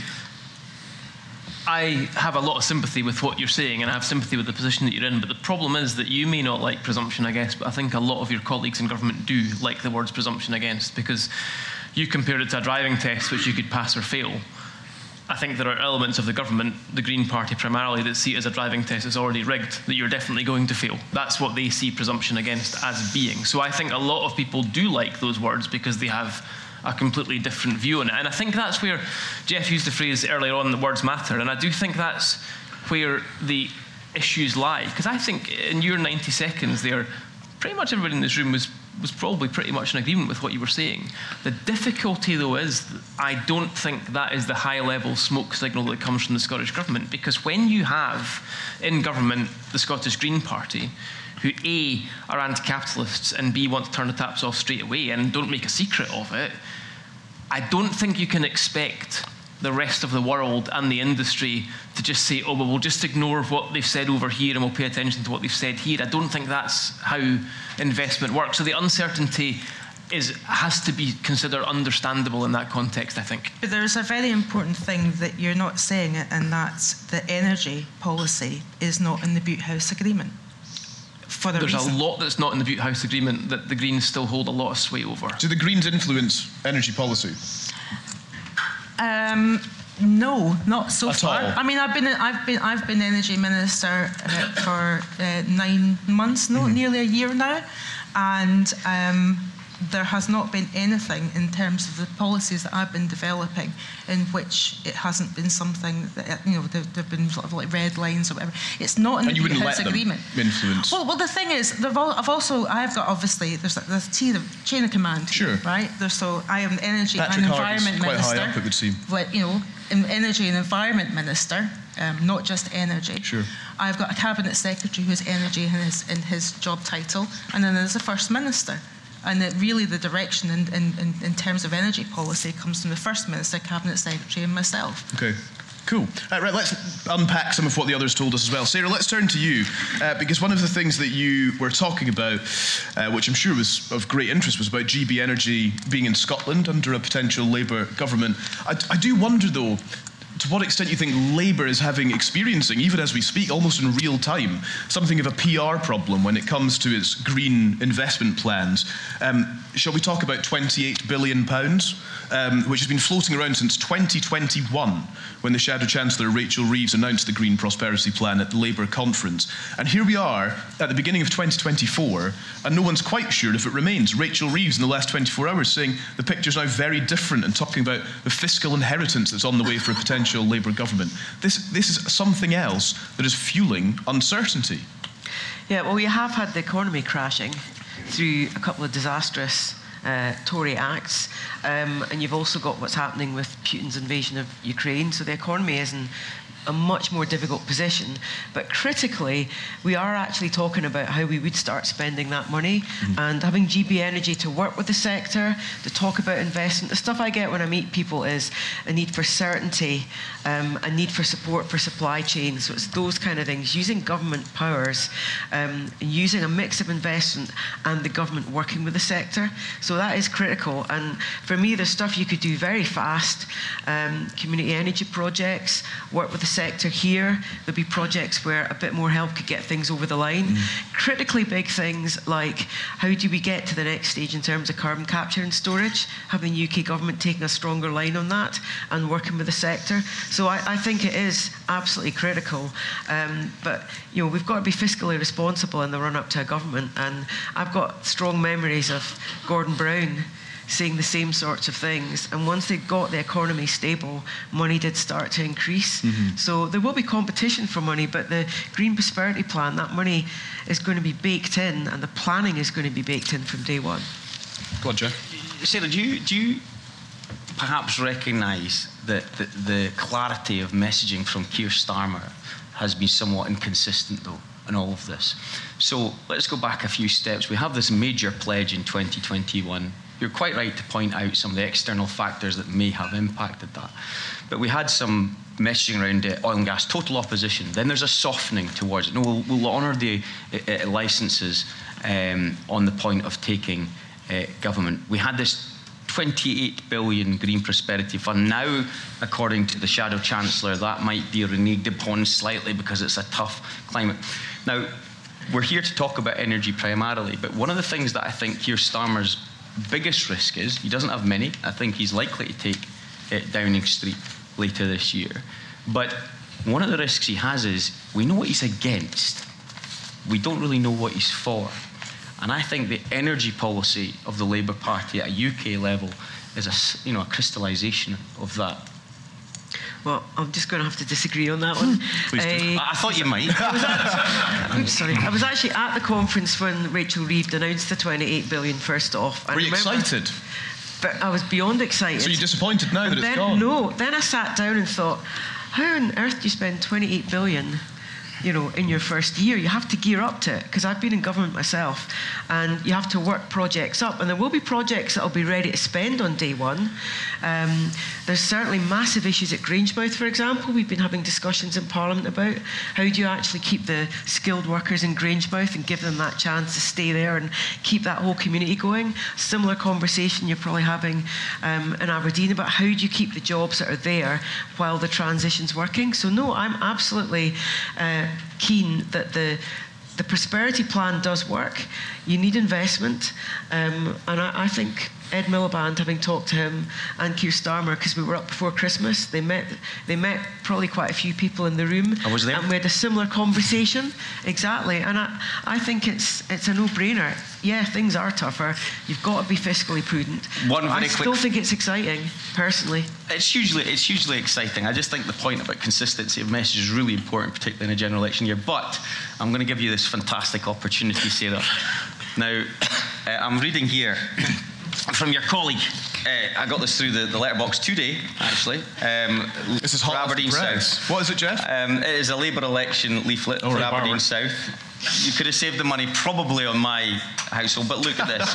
S5: I have a lot of sympathy with what you're saying, and I have sympathy with the position that you're in. But the problem is that you may not like presumption, I guess, but I think a lot of your colleagues in government do like the words presumption against because you compare it to a driving test which you could pass or fail. I think there are elements of the government, the Green Party primarily, that see it as a driving test that's already rigged, that you're definitely going to fail. That's what they see presumption against as being. So I think a lot of people do like those words because they have a completely different view on it. And I think that's where Geoff used the phrase earlier on, the words matter. And I do think that's where the issues lie. Because I think in your 90 seconds there, pretty much everybody in this room was was probably pretty much in agreement with what you were saying. The difficulty, though, is I don't think that is the high level smoke signal that comes from the Scottish Government. Because when you have in government the Scottish Green Party, who A, are anti capitalists and B, want to turn the taps off straight away and don't make a secret of it, I don't think you can expect the rest of the world and the industry to just say, oh, well, we'll just ignore what they've said over here and we'll pay attention to what they've said here. I don't think that's how investment works. So the uncertainty is, has to be considered understandable in that context, I think.
S8: But there's a very important thing that you're not saying, and that's that energy policy is not in the Bute House Agreement. For the
S5: There's
S8: reason.
S5: a lot that's not in the Bute House Agreement that the Greens still hold a lot of sway over.
S3: Do the Greens influence energy policy?
S8: Um, no, not so
S3: At
S8: far.
S3: all?
S8: I mean, I've been I've been I've been energy minister uh, for uh, nine months, no,
S3: Mm-hmm.
S8: nearly a year now, and um, there has not been anything in terms of the policies that I've been developing in which it hasn't been something that you know there have been sort of like red lines or whatever. It's not in
S3: And
S8: the
S3: you wouldn't
S8: House agreement.
S3: influence?
S8: Well, well, the thing is, there've I've also I've got obviously there's a chain of, chain of command.
S3: Sure.
S8: Right. There's so I am the energy
S3: Patrick
S8: and
S3: Hart is
S8: environment
S3: quite high
S8: minister
S3: up, it would seem.
S8: like, you know, energy and environment minister, um, not just energy.
S3: Sure.
S8: I've got a cabinet secretary who's energy in his, in his job title, and then there's a first minister. And that really the direction in, in, in, terms of energy policy comes from the first minister, cabinet secretary, and myself.
S3: Okay. Cool. Uh, right, let's unpack some of what the others told us as well. Sarah, let's turn to you, uh, because one of the things that you were talking about, uh, which I'm sure was of great interest, was about GB Energy being in Scotland under a potential Labour government. I, I do wonder, though, to what extent you think Labour is having experiencing, even as we speak, almost in real time, something of a PR problem when it comes to its green investment plans. Um, shall we talk about 28 billion pounds, um, which has been floating around since 2021, when the Shadow Chancellor Rachel Reeves announced the Green Prosperity Plan at the Labour conference. And here we are at the beginning of 2024, and no one's quite sure if it remains. Rachel Reeves in the last 24 hours saying the picture's now very different and talking about the fiscal inheritance that's on the way for a potential Labour government. This, this is something else that is fueling uncertainty.
S6: Yeah, well, we have had the economy crashing through a couple of disastrous uh, Tory acts, um, and you've also got what's happening with Putin's invasion of Ukraine. So the economy is in a much more difficult position. But critically, we are actually talking about how we would start spending that money mm-hmm. and having GB Energy to work with the sector, to talk about investment. The stuff I get when I meet people is a need for certainty, um, a need for support for supply chains. So it's those kind of things, using government powers, um, using a mix of investment and the government working with the sector. So that is critical. And for me, there's stuff you could do very fast. Um, community energy projects, work with the sector here. There'll be projects where a bit more help could get things over the line. Mm. Critically big things like how do we get to the next stage in terms of carbon capture and storage, having the UK government taking a stronger line on that and working with the sector. So I, I think it is absolutely critical. Um, but you know, we've got to be fiscally responsible in the run up to a government. And I've got strong memories of Gordon Brown saying the same sorts of things. And once they got the economy stable, money did start to increase. Mm-hmm. So there will be competition for money, but the Green Prosperity Plan, that money is going to be baked in, and the planning is going to be baked in from day one.
S3: Go on, Joe.
S4: Sarah, do you, do you perhaps recognise that the, the clarity of messaging from Keir Starmer has been somewhat inconsistent, though? in all of this. So let's go back a few steps. We have this major pledge in 2021 you're quite right to point out some of the external factors that may have impacted that. But we had some messaging around uh, oil and gas, total opposition. Then there's a softening towards it. No, we'll, we'll honour the uh, uh, licences um, on the point of taking uh, government. We had this 28 billion Green Prosperity Fund. Now, according to the Shadow Chancellor, that might be reneged upon slightly because it's a tough climate. Now, we're here to talk about energy primarily, but one of the things that I think Keir Starmer's biggest risk is he doesn't have many. I think he's likely to take uh, Downing Street later this year. But one of the risks he has is we know what he's against, we don't really know what he's for. And I think the energy policy of the Labour Party at a UK level is a, you know, a crystallisation of that.
S6: Well, I'm just going to have to disagree on that one.
S4: uh, I thought you might.
S6: I'm sorry. I was actually at the conference when Rachel Reeves announced the 28 billion first off.
S3: Were you excited?
S6: But I was beyond excited.
S3: So you're disappointed now
S6: and
S3: that
S6: then,
S3: it's gone?
S6: No. Then I sat down and thought, how on earth do you spend 28 billion you know, in your first year. You have to gear up to it because I've been in government myself, and you have to work projects up. And there will be projects that will be ready to spend on day one. Um, there's certainly massive issues at Grangemouth, for example. We've been having discussions in Parliament about how do you actually keep the skilled workers in Grangemouth and give them that chance to stay there and keep that whole community going. Similar conversation you're probably having um, in Aberdeen about how do you keep the jobs that are there while the transition's working. So no, I'm absolutely. Uh, keen that the the prosperity plan does work. You need investment, um, and I, I, think Ed Miliband, having talked to him, and Keir Starmer, because we were up before Christmas, they met. They met probably quite a few people in the room.
S4: I was there.
S6: And we had a similar conversation. Exactly, and I, I think it's it's a no-brainer. Yeah, things are tougher. You've got to be fiscally prudent.
S4: One
S6: very
S4: I
S6: still think it's exciting, personally.
S4: It's hugely it's hugely exciting. I just think the point about consistency of message is really important, particularly in a general election year. But I'm going to give you this fantastic opportunity, Sarah. Now, uh, I'm reading here from your colleague. Uh, I got this through the, the letterbox today, actually. Um,
S3: this is hot Aberdeen South. What is it, Geoff?
S4: Um, it is a Labour election leaflet oh, for right, Aberdeen South. You could have saved the money probably on my household, but look at this.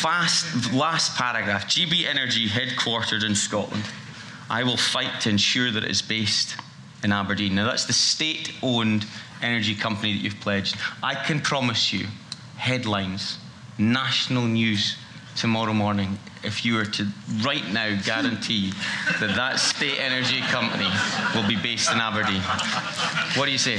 S4: Fast, last paragraph. GB Energy headquartered in Scotland. I will fight to ensure that it is based in Aberdeen. Now, that's the state owned energy company that you've pledged. I can promise you headlines, national news tomorrow morning if you were to right now guarantee that that state energy company will be based in Aberdeen. What do you say?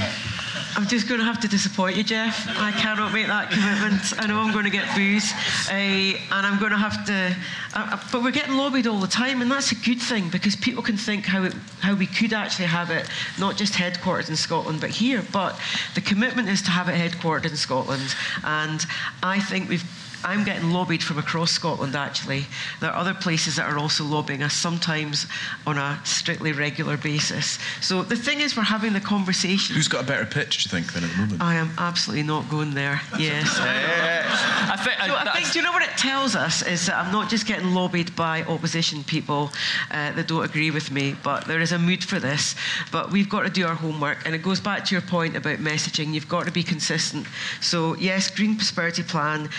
S6: I'm just going to have to disappoint you, Geoff. I cannot make that commitment. I know I'm going to get booze, uh, and I'm going to have to. Uh, uh, but we're getting lobbied all the time, and that's a good thing because people can think how it, how we could actually have it not just headquartered in Scotland, but here. But the commitment is to have it headquartered in Scotland, and I think we've I'm getting lobbied from across Scotland, actually. There are other places that are also lobbying us, sometimes on a strictly regular basis. So the thing is, we're having the conversation.
S3: Who's got a better pitch, do you think, than at the moment?
S6: I am absolutely not going there. Yes.
S5: I think,
S6: So I think, do you know what it tells us is that I'm not just getting lobbied by opposition people uh, that don't agree with me, but there is a mood for this. But we've got to do our homework, and it goes back to your point about messaging. You've got to be consistent. So yes, Green Prosperity Plan,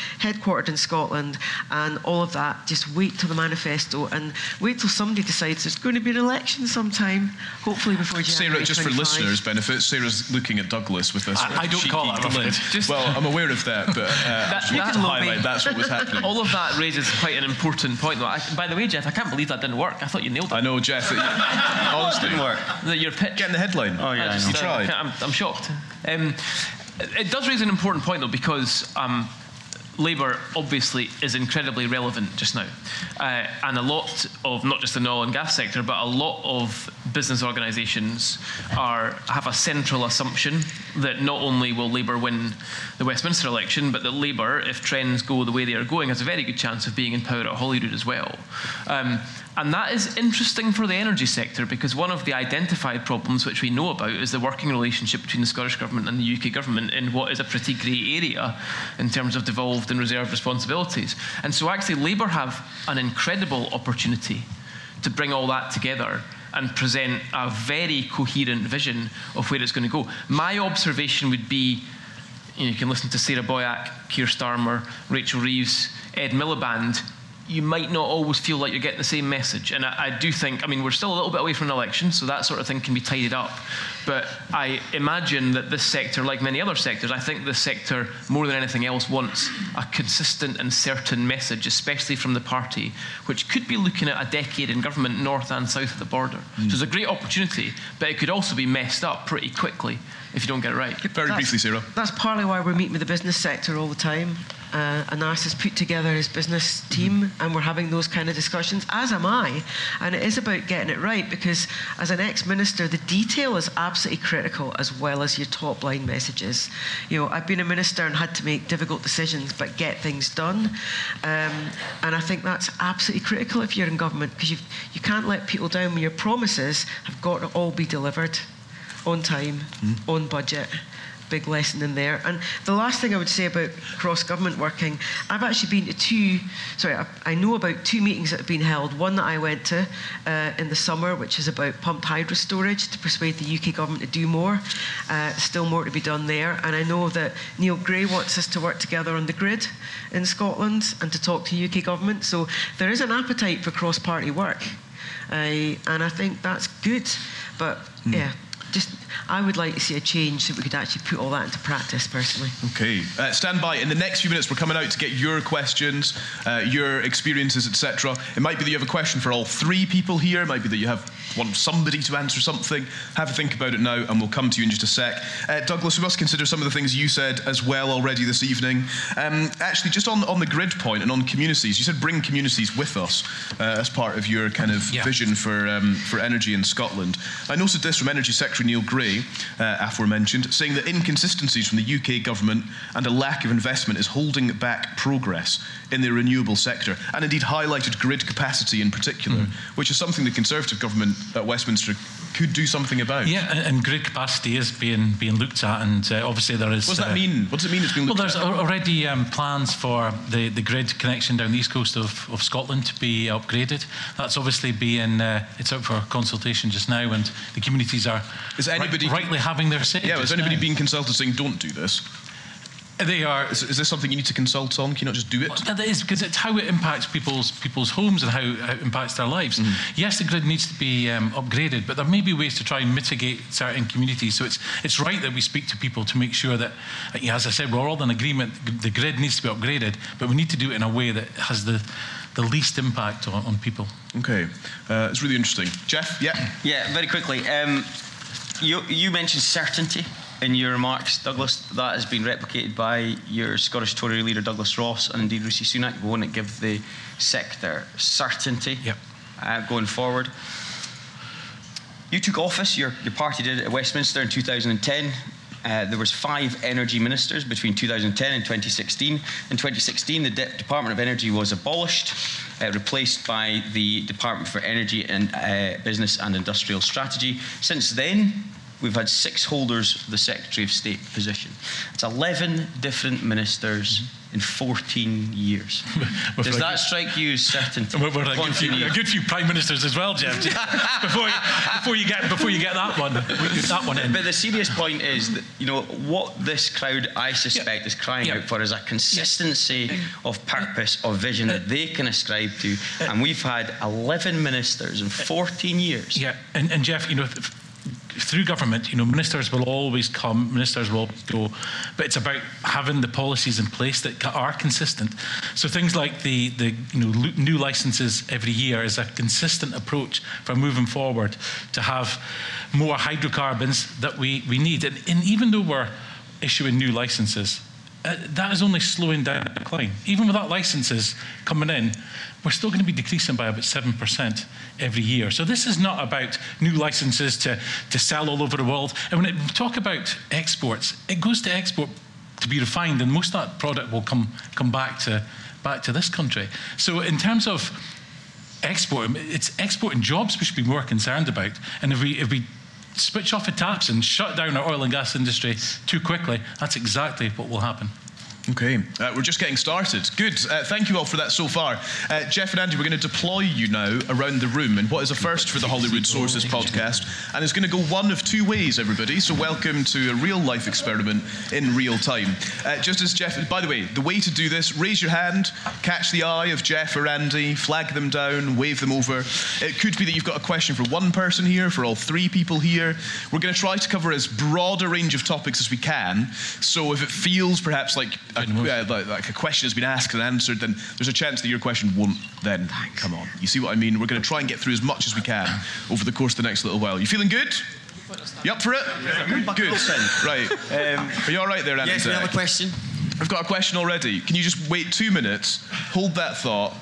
S6: headquartered in Scotland, and all of that. Just wait till the manifesto, and wait till somebody decides there's going to be an election sometime. Hopefully before
S3: Sarah,
S6: January
S3: just for listeners' benefit, Sarah's looking at Douglas with this.
S7: I- I don't call it a
S3: comment.
S7: lid.
S3: Well, I'm aware of that, but uh,
S5: That-
S3: I just
S5: that-
S3: highlight that's what was happening.
S5: All of that raises quite an important point. Though. I, by the way, Geoff, I can't believe that didn't work. I thought you nailed it.
S3: I know, Geoff. It, honestly,
S4: Didn't work.
S5: That your pitch.
S3: Getting the headline.
S4: Oh, yeah, I
S5: just,
S3: You
S4: know.
S3: tried.
S5: I'm, I'm shocked. Um, it does raise an important point, though, because um, Labour obviously is incredibly relevant just now. Uh, and a lot of, not just the oil and gas sector, but a lot of business organisations are have a central assumption that not only will Labour win the Westminster election, but that Labour, if trends go the way they are going, has a very good chance of being in power at Holyrood as well. Um, and that is interesting for the energy sector because one of the identified problems which we know about is the working relationship between the Scottish Government and the UK Government in what is a pretty grey area in terms of devolved and reserved responsibilities. And so, actually, Labour have an incredible opportunity to bring all that together and present a very coherent vision of where it's going to go. My observation would be you, know, you can listen to Sarah Boyack, Keir Starmer, Rachel Reeves, Ed Miliband. You might not always feel like you're getting the same message. And I, I do think, I mean, we're still a little bit away from an election, so that sort of thing can be tidied up. But I imagine that this sector, like many other sectors, I think this sector, more than anything else, wants a consistent and certain message, especially from the party, which could be looking at a decade in government north and south of the border. So hmm. it's a great opportunity, but it could also be messed up pretty quickly if you don't get it right.
S3: Very
S6: That's-
S3: briefly, Sarah.
S6: That's partly why we're meeting with the business sector all the time. Uh, Anas has put together his business team, and we're having those kind of discussions, as am I. And it is about getting it right because, as an ex minister, the detail is absolutely critical as well as your top line messages. You know, I've been a minister and had to make difficult decisions, but get things done. Um, and I think that's absolutely critical if you're in government because you can't let people down when your promises have got to all be delivered on time, on budget. Big lesson in there. And the last thing I would say about cross government working, I've actually been to two, sorry, I, I know about two meetings that have been held. One that I went to uh, in the summer, which is about pumped hydro storage to persuade the UK government to do more. Uh, still more to be done there. And I know that Neil Gray wants us to work together on the grid in Scotland and to talk to UK government. So there is an appetite for cross party work. Uh, and I think that's good. But yeah, just I would like to see a change so we could actually put all that into practice personally.
S3: Okay, uh, stand by. In the next few minutes, we're coming out to get your questions, uh, your experiences, etc. It might be that you have a question for all three people here. It might be that you have want somebody to answer something. Have a think about it now, and we'll come to you in just a sec. Uh, Douglas, we must consider some of the things you said as well already this evening. Um, actually, just on, on the grid point and on communities, you said bring communities with us uh, as part of your kind of
S7: Yeah.
S3: vision for um, for energy in Scotland. I noted this from Energy Secretary Neil Gray, uh, aforementioned, saying that inconsistencies from the UK government and a lack of investment is holding back progress in the renewable sector, and indeed highlighted grid capacity in particular, which is something the Conservative government at Westminster could do something about.
S7: Yeah, and, and grid capacity is being being looked at, and uh, obviously there is.
S3: What does that
S7: uh,
S3: mean? What does it mean it's being looked at?
S7: Well, there's
S3: at?
S7: already um, plans for the, the grid connection down the east coast of, of Scotland to be upgraded. That's obviously being uh, it's out for consultation just now, and the communities are
S3: Is anybody-
S7: right- rightly having their say.
S3: Yeah, has anybody
S7: now.
S3: being consulted saying don't do this?
S7: They are.
S3: Is, is this something you need to consult on? Can you not just do it?
S7: Yeah, that is because it's how it impacts people's people's homes and how, how it impacts their lives.
S3: Mm-hmm.
S7: Yes, the grid needs to be um, upgraded, but there may be ways to try and mitigate certain communities. So it's it's right that we speak to people to make sure that, uh, as I said, we're all in agreement. The grid needs to be upgraded, but we need to do it in a way that has the the least impact on, on people.
S3: Okay, uh, it's really interesting. Geoff, yeah.
S4: Yeah, very quickly. Um, you, you mentioned certainty in your remarks, Douglas. That has been replicated by your Scottish Tory leader, Douglas Ross, and indeed Rishi Sunak. Want to give the sector certainty
S7: Yep.
S4: uh, going forward. You took office, your, your party did it at Westminster in 2010. uh, there was five energy ministers between 2010 and 2016. In 2016, the De- Department of Energy was abolished, uh, replaced by the Department for Energy and uh, Business and Industrial Strategy. Since then, we've had six holders of the Secretary of State position. It's 11 different ministers in 14 years. Does that strike you as certainty?
S7: We're, we're a, good few, a good few prime ministers as well, Geoff. before, you, before you get before you get that one, that one in.
S4: But the serious point is that you know what this crowd, I suspect, is crying out for is a consistency of purpose, of vision that they can ascribe to. And we've had 11 ministers in 14 years.
S7: Yeah, and, and Geoff, you know through government, you know, ministers will always come, ministers will go, but it's about having the policies in place that are consistent. So things like the, the you know, new licenses every year is a consistent approach for moving forward to have more hydrocarbons that we, we need. And, and even though we're issuing new licenses, uh, that is only slowing down the decline. Even without licenses coming in, we're still going to be decreasing by about 7% every year. So this is not about new licenses to, to sell all over the world. And when we talk about exports, it goes to export to be refined, and most of that product will come, come back, to, back to this country. So in terms of export, it's exporting jobs we should be more concerned about. And if we, if we switch off the taps and shut down our oil and gas industry too quickly, that's exactly what will happen.
S3: Okay, uh, we're just getting started. Good. Uh, thank you all for that so far. Uh, Geoff and Andy, we're going to deploy you now around the room in what is a first for the Holyrood Sources podcast. And it's going to go one of two ways, everybody. So, welcome to a real life experiment in real time. Uh, just as Geoff, by the way, the way to do this raise your hand, catch the eye of Geoff or Andy, flag them down, wave them over. It could be that you've got a question for one person here, for all three people here. We're going to try to cover as broad a range of topics as we can. So, if it feels perhaps like a, uh, like, like, a question has been asked and answered, then there's a chance that your question won't then Thanks. come on. You see what I mean? We're going to try and get through as much as we can over the course of the next little while. You feeling good? You up for it? Yeah. Good. Right. Um, Are you all right there, Andy?
S4: Yes, we have a question.
S3: I've got a question already. Can you just wait two minutes, hold that thought?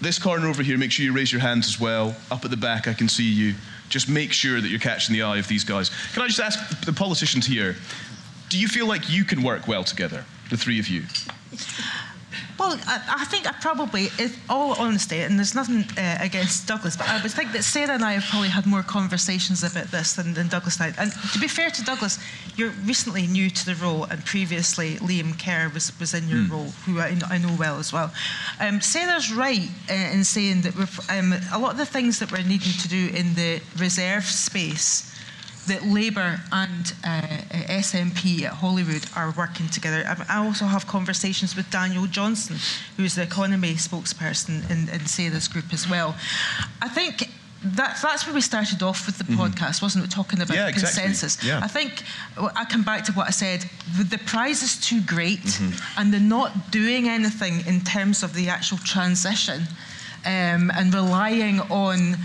S3: This corner over here, make sure you raise your hands as well. Up at the back, I can see you. Just make sure that you're catching the eye of these guys. Can I just ask the politicians here, do you feel like you can work well together? The three of you?
S8: Well, I, I, think I probably, in all honesty, and there's nothing uh, against Douglas, but I would think that Sarah and I have probably had more conversations about this than, than Douglas and I. And to be fair to Douglas, you're recently new to the role, and previously Liam Kerr was, was in your mm. role, who I, I, know well as well. Um, Sarah's right uh, in saying that um, a lot of the things that we're needing to do in the reserve space that Labour and uh, SNP at Holyrood are working together. I also have conversations with Daniel Johnson, who's the economy spokesperson in, in Sarah's group as well. I think that's that's where we started off with the mm-hmm. podcast, wasn't it? Talking about
S3: yeah,
S8: consensus.
S3: Exactly. Yeah.
S8: I think I come back to what I said. The, the prize is too great, mm-hmm. and they're not doing anything in terms of the actual transition, um, and relying on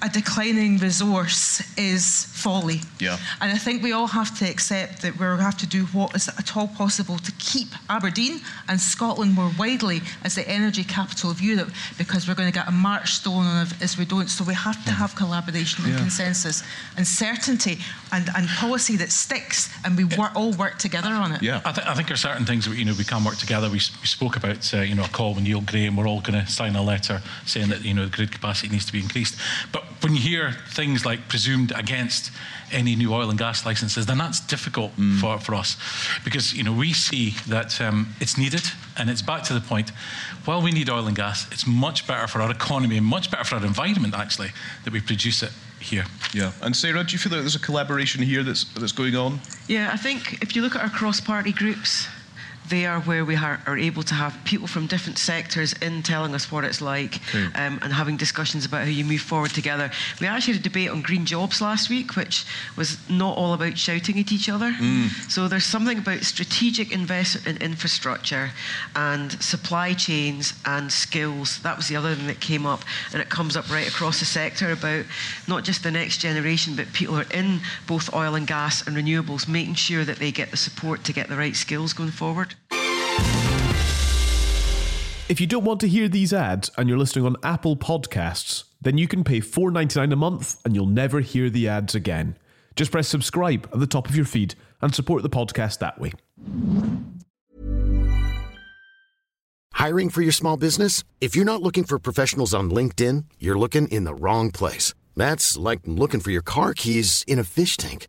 S8: a declining resource is folly.
S3: Yeah.
S8: And I think we all have to accept that we have to do what is at all possible to keep Aberdeen and Scotland more widely as the energy capital of Europe because we're going to get a march stone on it as we don't. So we have to have collaboration and yeah. consensus and certainty and, and policy that sticks and we work, all work together on it.
S7: Yeah. I, th- I think there are certain things that you know we can work together. We, we spoke about uh, you know a call with Neil Gray and we're all going to sign a letter saying that you know the grid capacity needs to be increased. But when you hear things like presumed against any new oil and gas licenses, then that's difficult mm. for, for us because you know we see that um, it's needed, and it's back to the point. While we need oil and gas, it's much better for our economy and much better for our environment actually that we produce it here.
S3: Yeah, and Sarah, do you feel that there's a collaboration here that's that's going on?
S6: Yeah, I think if you look at our cross-party groups, they are where we are, are, able to have people from different sectors in telling us what it's like okay. um, and having discussions about how you move forward together. We actually had a debate on green jobs last week, which was not all about shouting at each other. Mm. So there's something about strategic investment in infrastructure and supply chains and skills. That was the other thing that came up, and it comes up right across the sector about not just the next generation, but people who are in both oil and gas and renewables, making sure that they get the support to get the right skills going forward.
S1: If you don't want to hear these ads and you're listening on Apple Podcasts, then you can pay $4.99 a month and you'll never hear the ads again. Just press subscribe at the top of your feed and support the podcast that way.
S9: Hiring for your small business? If you're not looking for professionals on LinkedIn, you're looking in the wrong place. That's like looking for your car keys in a fish tank.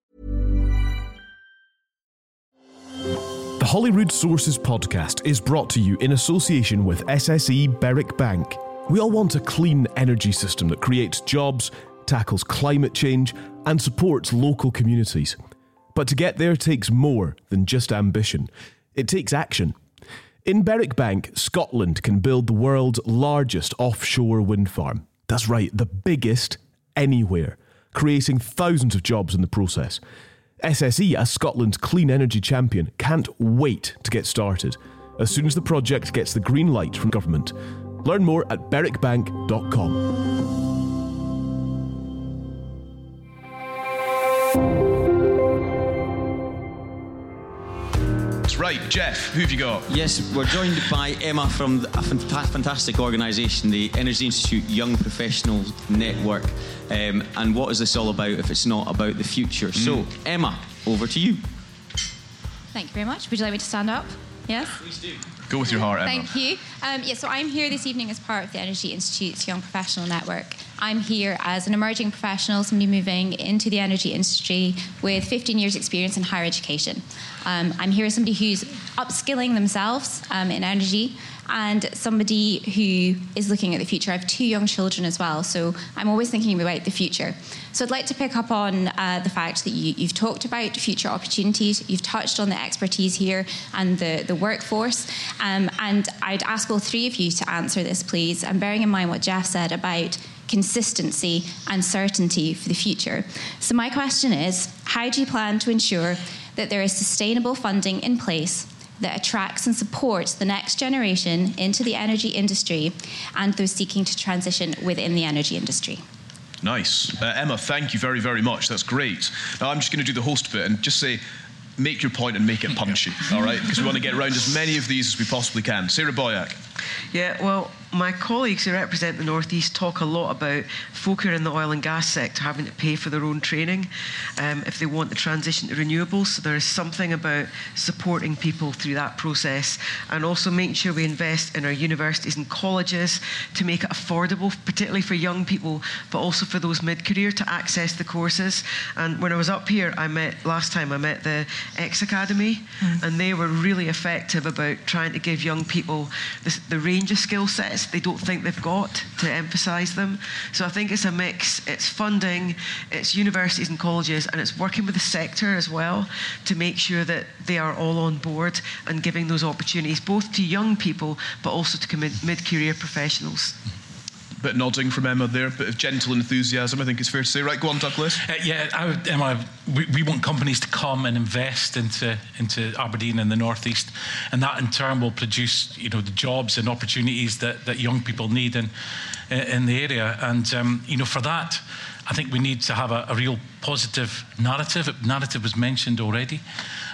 S1: The Holyrood Sources podcast is brought to you in association with SSE Berwick Bank. We all want a clean energy system that creates jobs, tackles climate change, and supports local communities. But to get there takes more than just ambition. It takes action. In Berwick Bank, Scotland can build the world's largest offshore wind farm. That's right, the biggest anywhere, creating thousands of jobs in the process. SSE, as Scotland's clean energy champion, can't wait to get started as soon as the project gets the green light from government. Learn more at berwickbank.com.
S3: right, Geoff, who have you got?
S4: Yes, we're joined by Emma from a fantastic organisation, the Energy Institute Young Professionals Network. Um, and what is this all about if it's not about the future? So, Emma, over to you.
S10: Thank you very much. Would you like me to stand up? Yes?
S4: Please do.
S3: Go with your heart, Emma.
S10: Thank you. Um, yeah, so I'm here this evening as part of the Energy Institute's Young Professional Network. I'm here as an emerging professional, somebody moving into the energy industry with 15 years' experience in higher education. Um, I'm here as somebody who's upskilling themselves um, in energy and somebody who is looking at the future. I have two young children as well, so I'm always thinking about the future. So I'd like to pick up on uh, the fact that you, you've talked about future opportunities, you've touched on the expertise here and the, the workforce, um, and I'd ask all three of you to answer this, please, and bearing in mind what Geoff said about consistency and certainty for the future. So my question is, how do you plan to ensure that there is sustainable funding in place that attracts and supports the next generation into the energy industry and those seeking to transition within the energy industry.
S3: Nice. Uh, Emma, thank you very, very much. That's great. Now, I'm just going to do the host bit and just say, make your point and make it punchy, all right? Because we want to get around as many of these as we possibly can. Sarah Boyack.
S6: Yeah, well, my colleagues who represent the Northeast talk a lot about folk who are in the oil and gas sector having to pay for their own training um, if they want the transition to renewables. So there is something about supporting people through that process and also making sure we invest in our universities and colleges to make it affordable, particularly for young people, but also for those mid-career to access the courses. And when I was up here, I met last time I met the X Academy, and they were really effective about trying to give young people the, the range of skill sets they don't think they've got to emphasise them. So I think it's a mix. It's funding, it's universities and colleges, and it's working with the sector as well to make sure that they are all on board and giving those opportunities both to young people but also to mid-career professionals.
S3: Bit nodding from Emma there, bit of gentle enthusiasm, I think it's fair to say. Right, go on, Douglas.
S7: Uh, yeah, I Emma, we, we want companies to come and invest into, into Aberdeen and the Northeast, and that in turn will produce you know, the jobs and opportunities that, that young people need in, in the area. And um, you know, for that, I think we need to have a, a real positive narrative. Narrative was mentioned already.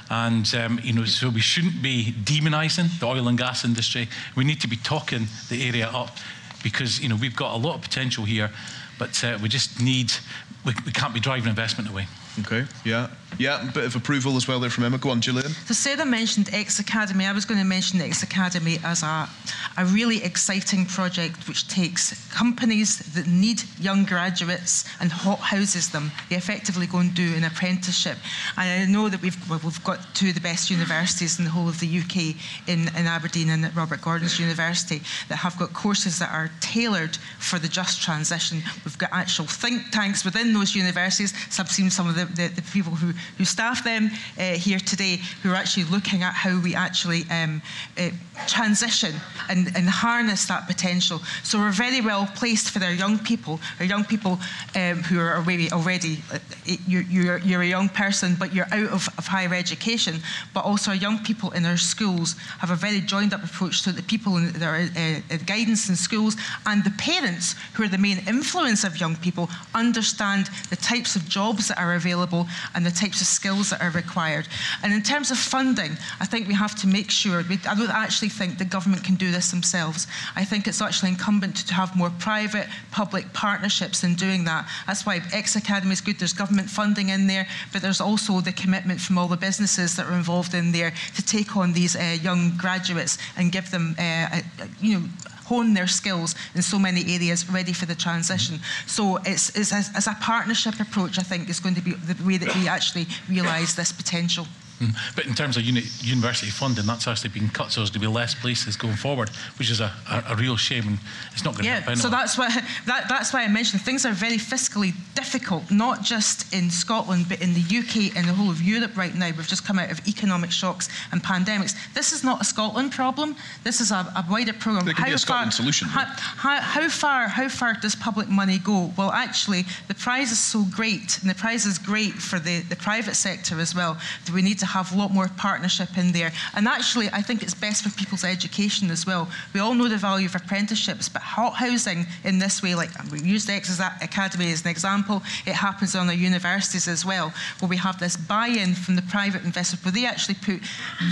S7: And um, you know, so we shouldn't be demonising the oil and gas industry. We need to be talking the area up because you know we've got a lot of potential here, but uh, we just need we, we can't be driving investment away.
S3: Okay, yeah. Yeah, a bit of approval as well there from Emma. Go on, Gillian.
S8: So Sarah mentioned X Academy. I was going to mention X Academy as a, a really exciting project which takes companies that need young graduates and hot houses them. They effectively go and do an apprenticeship. And I know that we've, well, we've got two of the best universities in the whole of the UK in, in Aberdeen and at Robert Gordon's University that have got courses that are tailored for the just transition. We've got actual think tanks within those universities. So I've seen some of the, the, the people who who staff them uh, here today, who are actually looking at how we actually um, uh, transition and, and, harness that potential. So we're very well placed for our young people, our young people um, who are maybe already, uh, you're, you're, a young person, but you're out of, of, higher education, but also young people in our schools have a very joined up approach to the people in their uh, guidance in schools. And the parents who are the main influence of young people understand the types of jobs that are available and the types of skills that are required. And in terms of funding, I think we have to make sure, we, I don't actually think the government can do this themselves. I think it's actually incumbent to have more private public partnerships in doing that. That's why X Academy is good. There's government funding in there, but there's also the commitment from all the businesses that are involved in there to take on these uh, young graduates and give them, uh, you know, hone their skills in so many areas ready for the transition. So it's, it's as, as a partnership approach, I think, is going to be the way that we actually realise this potential.
S7: Mm. But in terms of uni- university funding, that's actually been cut so as to be less places going forward, which is a, a, a real shame, and it's not going to
S8: yeah,
S7: help.
S8: So that's why that, that's why I mentioned things are very fiscally difficult, not just in Scotland, but in the UK and the whole of Europe right now. We've just come out of economic shocks and pandemics. This is not a Scotland problem. This is a, a wider problem.
S3: There how be a Scotland
S8: far,
S3: solution.
S8: How, how, how, far? How far does public money go? Well, actually, the prize is so great, and the prize is great for the, the private sector as well. That we need to have a lot more partnership in there. And actually, I think it's best for people's education as well. We all know the value of apprenticeships, but hot housing in this way, like we used the Academy as an example, it happens on our universities as well, where we have this buy-in from the private investors, where they actually put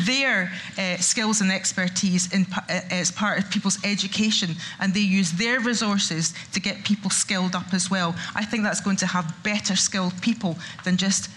S8: their uh, skills and expertise in, uh, as part of people's education, and they use their resources to get people skilled up as well. I think that's going to have better skilled people than just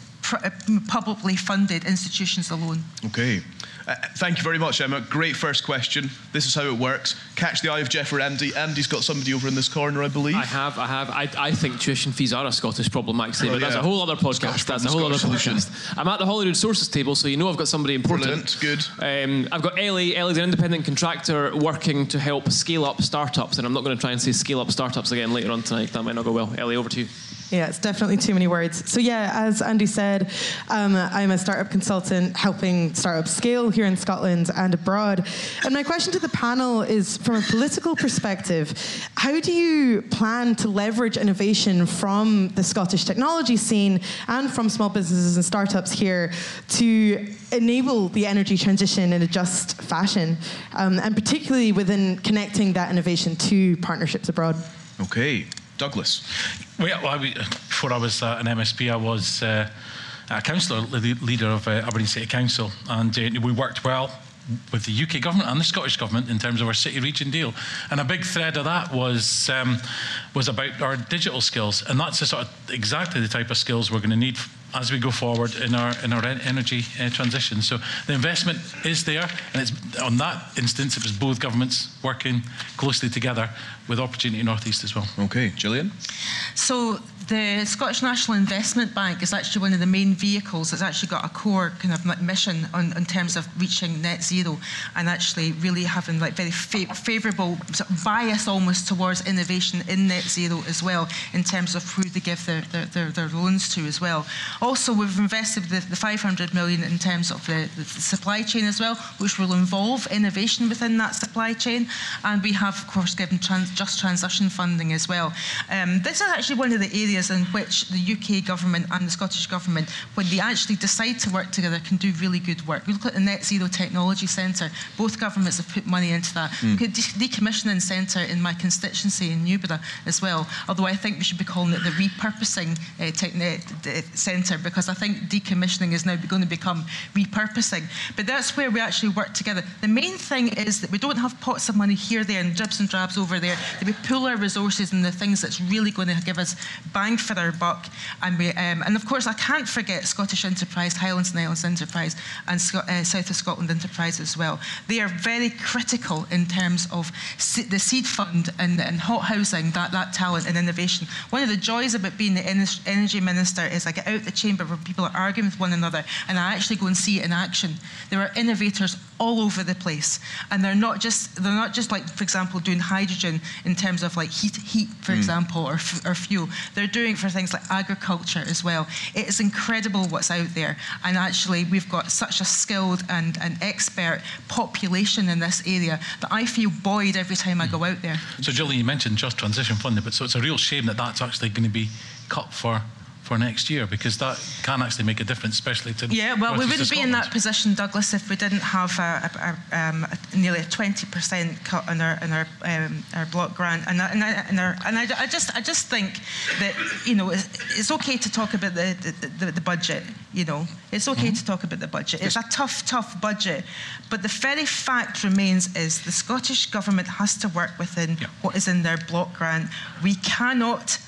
S8: publicly funded institutions alone.
S3: Okay. Uh, thank you very much, Emma. Great first question. This is how it works. Catch the eye of Geoff or Andy. Andy's got somebody over in this corner, I believe. I
S11: have. I have. I, I think tuition fees are a Scottish problem, actually. Oh, but yeah. that's a whole other podcast. that's a whole Scottish other solution. podcast. I'm at the Holyrood Sources table, so you know I've got somebody important.
S3: Brilliant. Good.
S11: Um, I've got Ellie. Ellie's an independent contractor working to help scale up startups, and I'm not going to try and say scale up startups again later on tonight. That might not go well. Ellie, over to you.
S12: Yeah, it's definitely too many words. So, yeah, as Andy said, um, I'm a startup consultant helping startups scale here in Scotland and abroad. And my question to the panel is from a political perspective, how do you plan to leverage innovation from the Scottish technology scene and from small businesses and startups here to enable the energy transition in a just fashion, um, and particularly within connecting that innovation to partnerships abroad?
S3: Okay. Douglas.
S7: Well, I, before I was uh, an MSP, I was uh, a councillor, leader of uh, Aberdeen City Council, and uh, we worked well with the UK government and the Scottish government in terms of our city region deal. And a big thread of that was um, was about our digital skills, and that's the sort of exactly the type of skills we're going to need as we go forward in our in our energy uh, transition. So the investment is there, and it's on that instance it was both governments working closely together with Opportunity Northeast as well.
S3: Okay, Gillian.
S8: So the Scottish National Investment Bank is actually one of the main vehicles that's actually got a core kind of mission on, in terms of reaching net zero and actually really having like very fa- favourable sort of bias almost towards innovation in net zero as well in terms of who they give their, their, their, their loans to as well. Also, we've invested the, the 500 million in terms of the, the supply chain as well, which will involve innovation within that supply chain. And we have, of course, given trans- just transition funding as well. Um, this is actually one of the areas areas in which the UK government and the Scottish government, when they actually decide to work together, can do really good work. We look at the Net Zero Technology Centre. Both governments have put money into that. Mm. Look at the decommissioning centre in my constituency in Newburgh as well. Although I think we should be calling it the repurposing uh, uh centre because I think decommissioning is now going to become repurposing. But that's where we actually work together. The main thing is that we don't have pots of money here, there, and dribs and drabs over there. That we pool our resources in the things that's really going to give us bang bang for our buck. And, we, um, and of course, I can't forget Scottish Enterprise, Highlands and Islands Enterprise, and uh, South of Scotland Enterprise as well. They are very critical in terms of the seed fund and, and hot housing, that, that talent and innovation. One of the joys about being the energy minister is I get out the chamber where people are arguing with one another and I actually go and see it in action. There are innovators all over the place, and they're not just they're not just like, for example, doing hydrogen in terms of like heat, heat for mm. example, or, or fuel. They're doing for things like agriculture as well. It is incredible what's out there, and actually we've got such a skilled and an expert population in this area that I feel buoyed every time I go out there.
S7: So, Julie, you mentioned just transition funding, but so it's a real shame that that's actually going to be cut for for next year because that can actually make a difference, especially to
S8: yeah. Well, we wouldn't be in that position, Douglas, if we didn't have a, a, a, um, nearly a twenty percent cut in our in our um, our block grant, and and, I, and, our, and I, I, just I just think that you know it's, it's okay to talk about the, the, the, the budget. You know, it's okay mm-hmm. to talk about the budget. It's a tough, tough budget, but the very fact remains is the Scottish government has to work within yeah. what is in their block grant. We cannot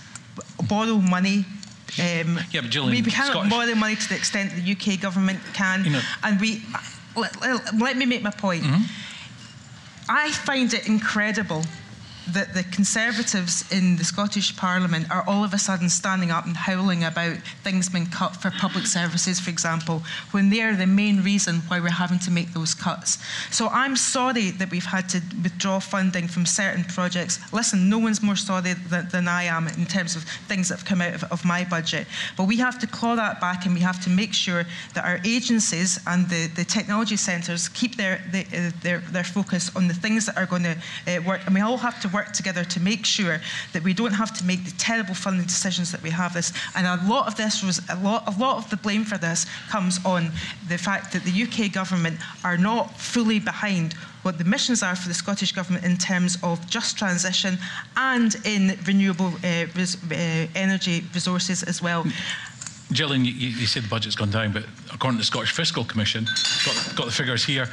S8: borrow money
S7: um, yeah, but Gillian,
S8: we cannot Scottish... borrow money to the extent the UK government can. You know, and we, let, let, let, me make my point. Mm-hmm. I find it incredible that the Conservatives in the Scottish Parliament are all of a sudden standing up and howling about things being cut for public services, for example, when they're the main reason why we're having to make those cuts. So I'm sorry that we've had to withdraw funding from certain projects. Listen, no one's more sorry than, than I am in terms of things that have come out of, of, my budget. But we have to claw that back and we have to make sure that our agencies and the, the technology centres keep their, the, uh, their, their focus on the things that are going to uh, work. And we all have to work work together to make sure that we don't have to make the terrible funding decisions that we have this. And a lot of this was a lot, a lot of the blame for this comes on the fact that the UK government are not fully behind what the missions are for the Scottish Government in terms of just transition and in renewable uh, res- uh, energy resources as well.
S7: Gillian, you, you, said the budget's gone down, but according to the Scottish Fiscal Commission, got, got the figures here,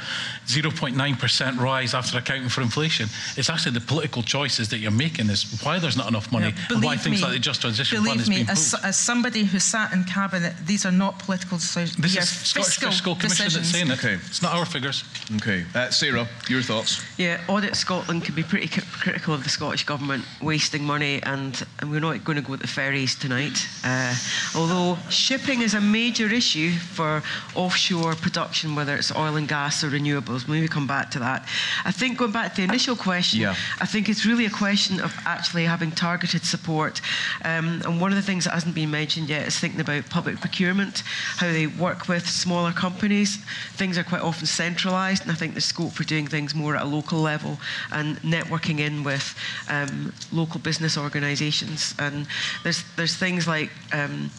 S7: 0.9% rise after accounting for inflation. It's actually the political choices that you're making is why there's not enough money
S8: and
S7: why things
S8: me,
S7: like the Just Transition
S8: Fund
S7: is
S8: me,
S7: being
S8: as, as, somebody who sat in cabinet, these are not political decisions.
S7: This is Scottish
S8: fiscal,
S7: Fiscal Commission
S8: decisions.
S7: that's saying it. Okay. It's not our figures.
S3: Okay. Uh, Sarah, your thoughts?
S6: Yeah, Audit Scotland can be pretty critical of the Scottish Government wasting money, and, and we're not going to go with the ferries tonight. Uh, although shipping is a major issue for offshore production, whether it's oil and gas or renewables. Maybe come back to that. I think going back to the initial question, yeah. I think it's really a question of actually having targeted support. Um, and one of the things that hasn't been mentioned yet is thinking about public procurement, how they work with smaller companies. Things are quite often centralised, and I think there's scope for doing things more at a local level and networking in with um, local business organisations. And there's there's things like um,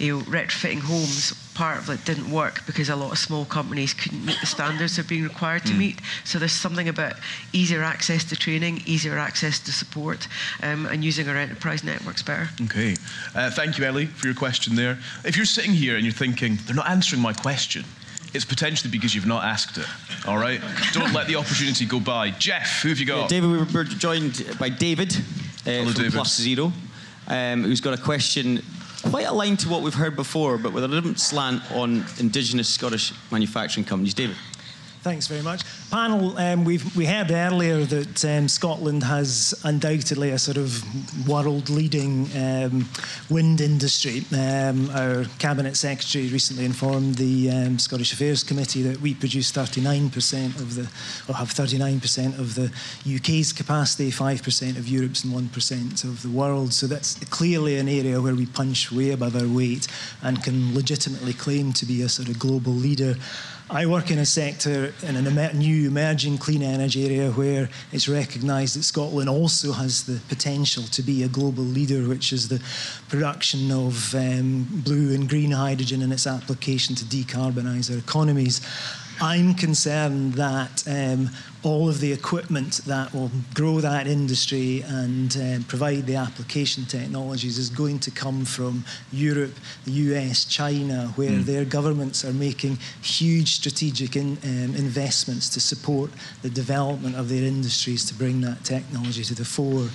S6: you know, retrofitting homes, part of it didn't work because a lot of small companies couldn't meet the standards they're being required to mm. meet. So there's something about easier access to training, easier access to support, um, and using our enterprise networks better.
S3: Okay. Uh, thank you, Ellie, for your question there. If you're sitting here and you're thinking, they're not answering my question, it's potentially because you've not asked it. All right? Don't let the opportunity go by. Geoff, who have you got?
S13: Yeah, David, we were joined by David uh, Hello, from David. Plus Zero, um, who's got a question quite aligned to what we've heard before, but with a different slant on Indigenous Scottish manufacturing companies. David.
S14: Thanks very much. Panel, um, we've, we heard earlier that um, Scotland has undoubtedly a sort of world leading um, wind industry. Um, our Cabinet Secretary recently informed the um, Scottish Affairs Committee that we produce 39% of the, or have 39% of the UK's capacity, 5% of Europe's, and 1% of the world. So that's clearly an area where we punch way above our weight and can legitimately claim to be a sort of global leader. I work in a sector in a new emerging clean energy area where it's recognised that Scotland also has the potential to be a global leader, which is the production of um, blue and green hydrogen and its application to decarbonise our economies. I'm concerned that um, all of the equipment that will grow that industry and um, provide the application technologies is going to come from Europe, the US, China, where mm. their governments are making huge strategic in, um, investments to support the development of their industries to bring that technology to the fore.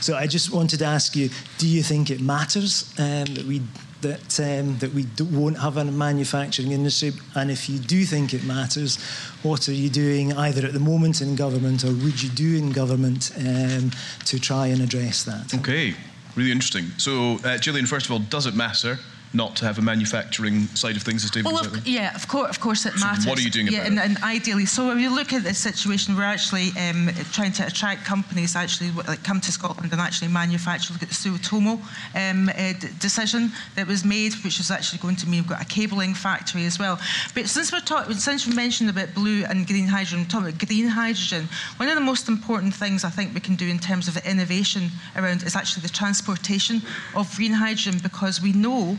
S14: So I just wanted to ask you do you think it matters um, that we that um, that we won't have a manufacturing industry? And if you do think it matters, what are you doing either at the moment in government or would you do in government um, to try and address that?
S3: Okay, really interesting. So, uh, Gillian, first of all, does it matter? Not to have a manufacturing side of things as David
S8: well, of, yeah, of course, of course it so matters.
S3: What are you doing
S8: yeah,
S3: and,
S8: and, ideally, so when you look at this situation, we're actually um, trying to attract companies actually like come to Scotland and actually manufacture. Look at the Sumitomo um, uh, decision that was made, which is actually going to mean we've got a cabling factory as well. But since we're talking, since we mentioned about blue and green hydrogen, talking about green hydrogen, one of the most important things I think we can do in terms of innovation around is actually the transportation of green hydrogen because we know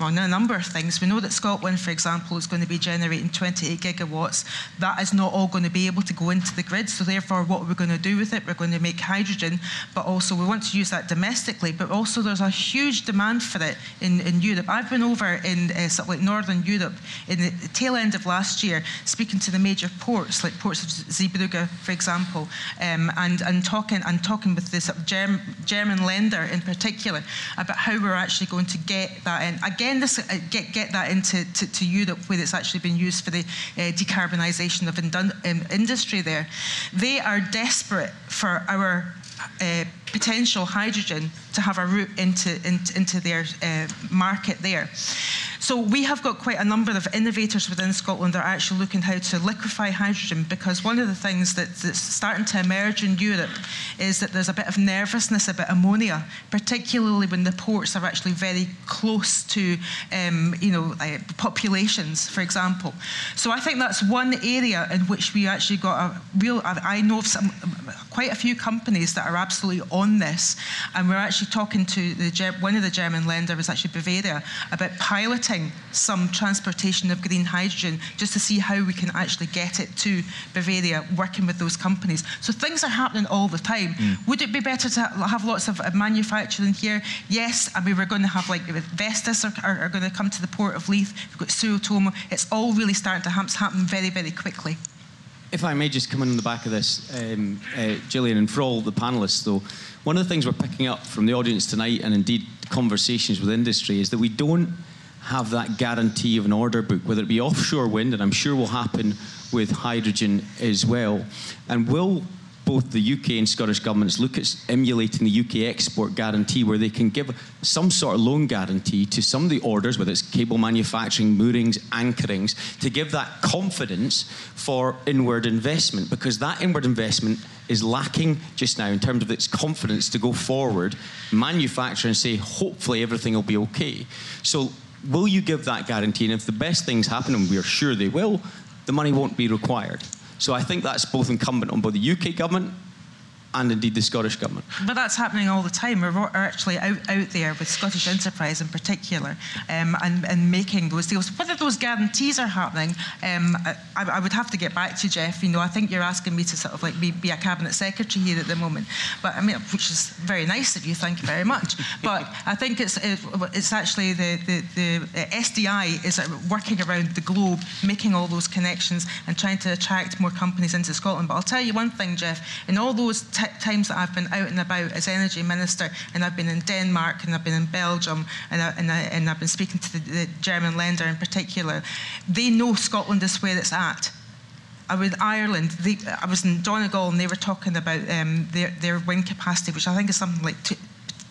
S8: on a number of things. We know that Scotland, for example, is going to be generating 28 gigawatts. That is not all going to be able to go into the grid. So, therefore, what are we going to do with it? We're going to make hydrogen, but also we want to use that domestically. But also, there's a huge demand for it in, in Europe. I've been over in uh, sort of like Northern Europe in the tail end of last year, speaking to the major ports, like ports of Zeebrugge, for example, um, and, and talking and talking with this German, Länder in particular about how we're actually going to get that in. Again, this, uh, get, get that into to, to Europe where it's actually been used for the uh, decarbonisation of um, industry there. They are desperate for our uh, potential hydrogen to have a route into, into, into their uh, market there. So we have got quite a number of innovators within Scotland that are actually looking how to liquefy hydrogen because one of the things that, that's starting to emerge in Europe is that there's a bit of nervousness about ammonia, particularly when the ports are actually very close to, um, you know, uh, populations, for example. So I think that's one area in which we actually got a real. I know of some quite a few companies that are absolutely on this, and we're actually talking to the one of the German Länder is actually Bavaria about piloting some transportation of green hydrogen just to see how we can actually get it to Bavaria, working with those companies. So things are happening all the time. Mm. Would it be better to have lots of manufacturing here? Yes, I mean, we're going to have like Vestas are, are, are going to come to the port of Leith, we've got Sumitomo. It's all really starting to happen very, very quickly.
S13: If I may just come in on the back of this, um, uh, Gillian, and for all the panelists, though, one of the things we're picking up from the audience tonight and indeed conversations with industry is that we don't have that guarantee of an order book, whether it be offshore wind, and I'm sure will happen with hydrogen as well. And will both the UK and Scottish governments look at emulating the UK export guarantee, where they can give some sort of loan guarantee to some of the orders, whether it's cable manufacturing, moorings, anchorings, to give that confidence for inward investment, because that inward investment is lacking just now in terms of its confidence to go forward, manufacture, and say, hopefully everything will be okay. So will you give that guarantee? And if the best things happen, and we are sure they will, the money won't be required. So I think that's both incumbent on both the UK government and indeed the Scottish Government.
S8: But that's happening all the time. We're actually out, out there with Scottish Enterprise in particular um, and, and making those deals. Whether those guarantees are happening, um, I, I, would have to get back to Geoff. You know, I think you're asking me to sort of like be, be, a cabinet secretary here at the moment, but I mean, which is very nice of you. Thank you very much. but I think it's it, it's actually the, the, the SDI is working around the globe, making all those connections and trying to attract more companies into Scotland. But I'll tell you one thing, Geoff. In all those times that I've been out and about as energy minister, and I've been in Denmark and I've been in Belgium, and, I, and, I, and I've been speaking to the, the German Länder in particular, they know Scotland is where it's at. I was in Ireland. They, I was in Donegal, and they were talking about um, their, their wind capacity, which I think is something like two,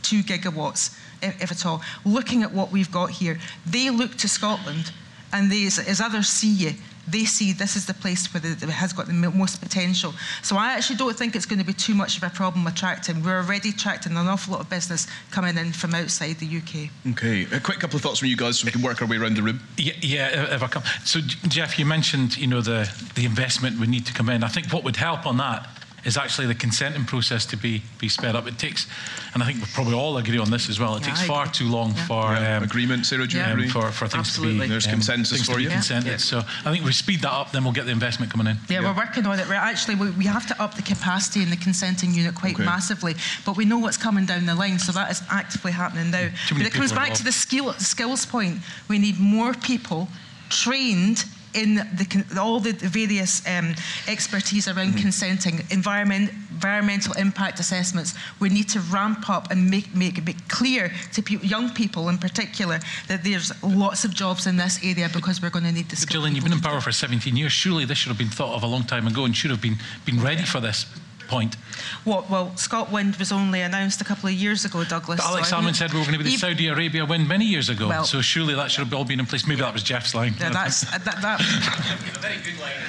S8: two gigawatts, if, if, at all. Looking at what we've got here, they look to Scotland, and they, as, as others see you, they see this is the place where it has got the most potential. So I actually don't think it's going to be too much of a problem attracting. We're already attracting an awful lot of business coming in from outside the UK.
S3: Okay, a quick couple of thoughts from you guys so we can work our way around the room.
S7: Yeah, yeah if I come. So Geoff, you mentioned you know the the investment would need to come in. I think what would help on that is actually the consenting process to be be sped up. It takes, and I think we probably all agree on this as well. It
S3: Yeah,
S7: takes
S3: I
S7: far
S3: agree.
S7: too long
S3: Yeah.
S7: for
S3: Yeah.
S7: um,
S3: Agreement, Sarah, do you
S7: um, for, for things to be
S3: There's
S7: um,
S3: consensus
S7: things to
S3: for
S7: be
S3: you. Yeah.
S7: consented.
S3: Yeah.
S7: So I think if we speed that up, then we'll get the investment coming in.
S8: Yeah, we're working on it. We're actually we, we have to up the capacity in the consenting unit quite
S7: Okay.
S8: massively, but we know what's coming down the line, so that is actively happening now.
S7: Too many
S8: But it comes
S7: people
S8: back to the skill skills point. We need more people trained in the, all the various um, expertise around
S7: Mm-hmm.
S8: consenting, environment, environmental impact assessments. We need to ramp up and make make it make clear to pe- young people in particular that there's lots of jobs in this area because we're going to need skills.
S7: Gillian, you've been in power for 17 years. Surely this should have been thought of a long time ago and should have been been ready for this point.
S8: What? Well, Scotland was only announced a couple of years ago, Douglas.
S7: But Alex
S8: so I Salmond
S7: said we were going to be the
S8: Ev-
S7: Saudi Arabia wind many years ago.
S8: Well-
S7: so surely that should have all been in place. Maybe that was Geoff's line.
S8: Yeah, that's uh, that. that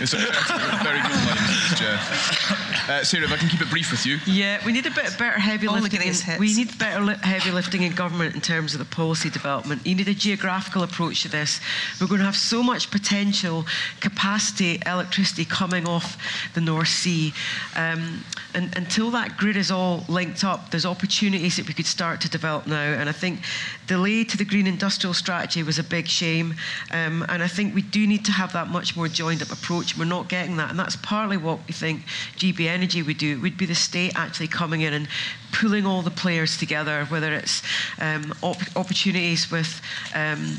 S3: It's a very good line, Geoff. Uh, Sarah, if I can keep it brief with you.
S6: Yeah, we need a bit better heavy
S8: All the
S6: lifting.
S8: greatest
S6: in-
S8: hits.
S6: we need better li- heavy lifting in government in terms of the policy development. You need a geographical approach to this. We're going to have so much potential capacity electricity coming off the North Sea, um, and until that grid is all linked up, there's opportunities that we could start to develop now. And I think delay to the green industrial strategy was a big shame. Um, and I think we do need to have that much more joined up approach. We're not getting that, and that's partly what we think GB Energy would do. It would be the state actually coming in and pulling all the players together, whether it's um, op- opportunities with. Um,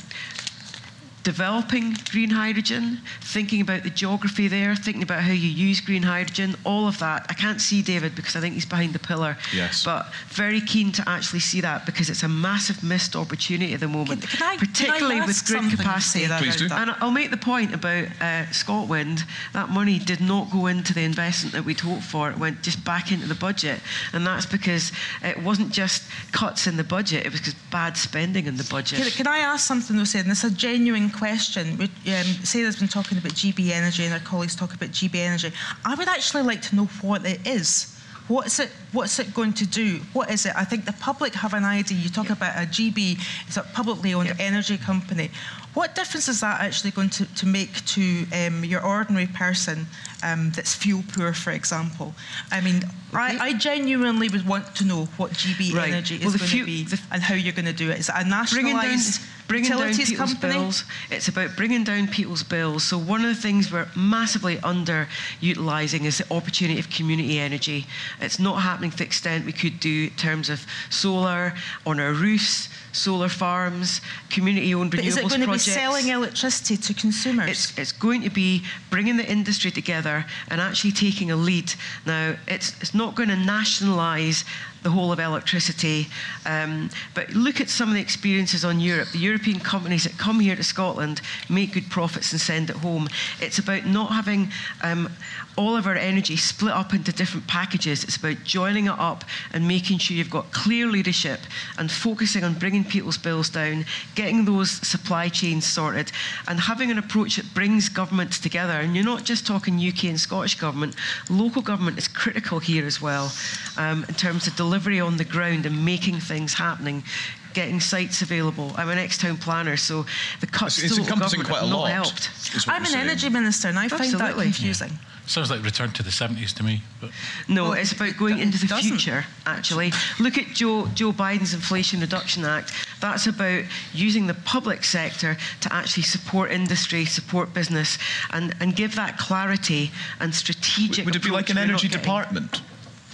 S6: developing green hydrogen, thinking about the geography there, thinking about how you use green hydrogen, all of that. I can't see David because I think he's behind the pillar.
S3: Yes.
S6: But very keen to actually see that because it's a massive missed opportunity at the moment,
S8: can can I
S6: particularly
S8: ask
S6: with grid capacity.
S8: Sarah,
S3: Please do.
S6: And I'll make the point about uh, Scotland. That money did not go into the investment that we'd hoped for. It went just back into the budget, and that's because it wasn't just cuts in the budget. It was because bad spending in the budget.
S8: Can, can I ask something though, Sarah? And this is a genuine question. We- Um, Sarah's been talking about GB Energy and our colleagues talk about GB Energy. I would actually like to know what it is. What's it, what's it going to do? What is it? I think the public have an idea. You talk about a GB, it's a publicly owned energy company. What difference is that actually going to, to make to um, your ordinary person um, that's fuel poor, for example? I mean, I, I genuinely would want to know what GB
S6: Right.
S8: Energy is
S6: Well,
S8: going to be and how you're going to do it. Is it a
S6: bringing down,
S8: nationalised
S6: bringing down people's
S8: company?
S6: bills. It's about bringing down people's bills. So one of the things we're massively underutilising is the opportunity of community energy. It's not happening to the extent we could do in terms of solar on our roofs, solar farms, community-owned renewables
S8: is it going to be selling electricity to consumers?
S6: It's, it's going to be bringing the industry together and actually taking a lead. Now, it's, it's not going to nationalise the whole of electricity, um, but look at some of the experiences on Europe. The European companies that come here to Scotland make good profits and send it home. It's about not having um, all of our energy split up into different packages. It's about joining it up and making sure you've got clear leadership and focusing on bringing people's bills down, getting those supply chains sorted, and having an approach that brings governments together. And you're not just talking UK and Scottish government, local government is critical here as well um, in terms of delivery on the ground and making things happening. Getting sites available. I'm an ex-town planner, so the cuts
S3: It's- it's
S6: to local government
S3: quite a
S6: have not
S3: lot,
S6: helped.
S8: I'm an
S3: saying.
S8: energy minister and I find that
S6: Absolutely.
S8: confusing.
S7: Sounds like return to the 70s to me. But
S6: No,
S8: Well,
S6: it's about going into the
S8: doesn't.
S6: future, actually. Look at Joe, Joe Biden's Inflation Reduction Act. That's about using the public sector to actually support industry, support business, and, and give that clarity and strategic
S3: Would it be like an
S6: approach we're
S3: energy
S6: getting.
S3: department?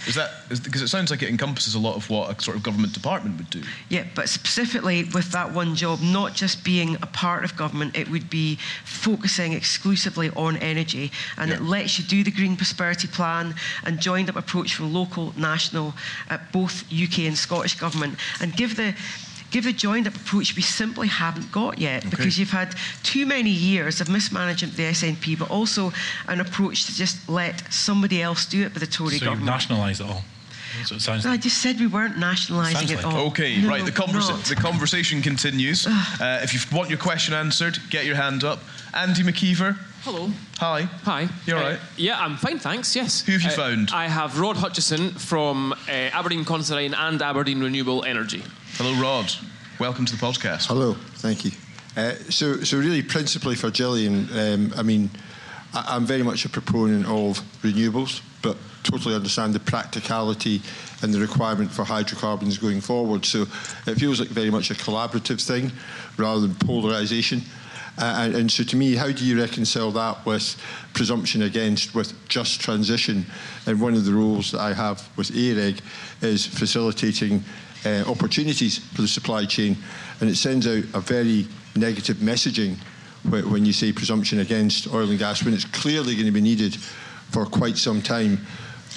S3: Is that is, because it sounds like it encompasses a lot of what a sort of government department would do?
S6: Yeah, but specifically with that one job, not just being a part of government, it would be focusing exclusively on energy. And it lets you do the Green Prosperity Plan and joined up approach from local, national, uh, both UK and Scottish government, and give the Give a joined up approach we simply haven't got yet because you've had too many years of mismanagement of the SNP, but also an approach to just let somebody else do it with the Tory
S7: so
S6: government.
S7: nationalised it all. It sounds
S6: I
S7: like.
S6: just said we weren't nationalising it
S7: like
S6: all.
S3: Okay,
S6: No,
S3: right. The, conversa- the conversation continues. uh, if you want your question answered, get your hand up. Andy McKeever.
S11: Hello.
S3: Hi.
S11: Hi.
S3: You all
S11: Uh,
S3: right?
S11: yeah, I'm fine, thanks. Yes.
S3: Who have you
S11: Uh,
S3: found?
S11: I have Rod Hutchison from uh, Aberdein Considine and Aberdeen Renewable Energy.
S3: Hello, Rod. Welcome to the podcast.
S15: Hello, thank you. Uh, so, so really, principally for Gillian, um, I mean, I, am very much a proponent of renewables, but totally understand the practicality and the requirement for hydrocarbons going forward. So it feels like very much a collaborative thing rather than polarisation. Uh, and, and, so, to me, how do you reconcile that with presumption against with just transition? And one of the roles that I have with AREG is facilitating uh, opportunities for the supply chain, and it sends out a very negative messaging when you say presumption against oil and gas when it's clearly going to be needed for quite some time.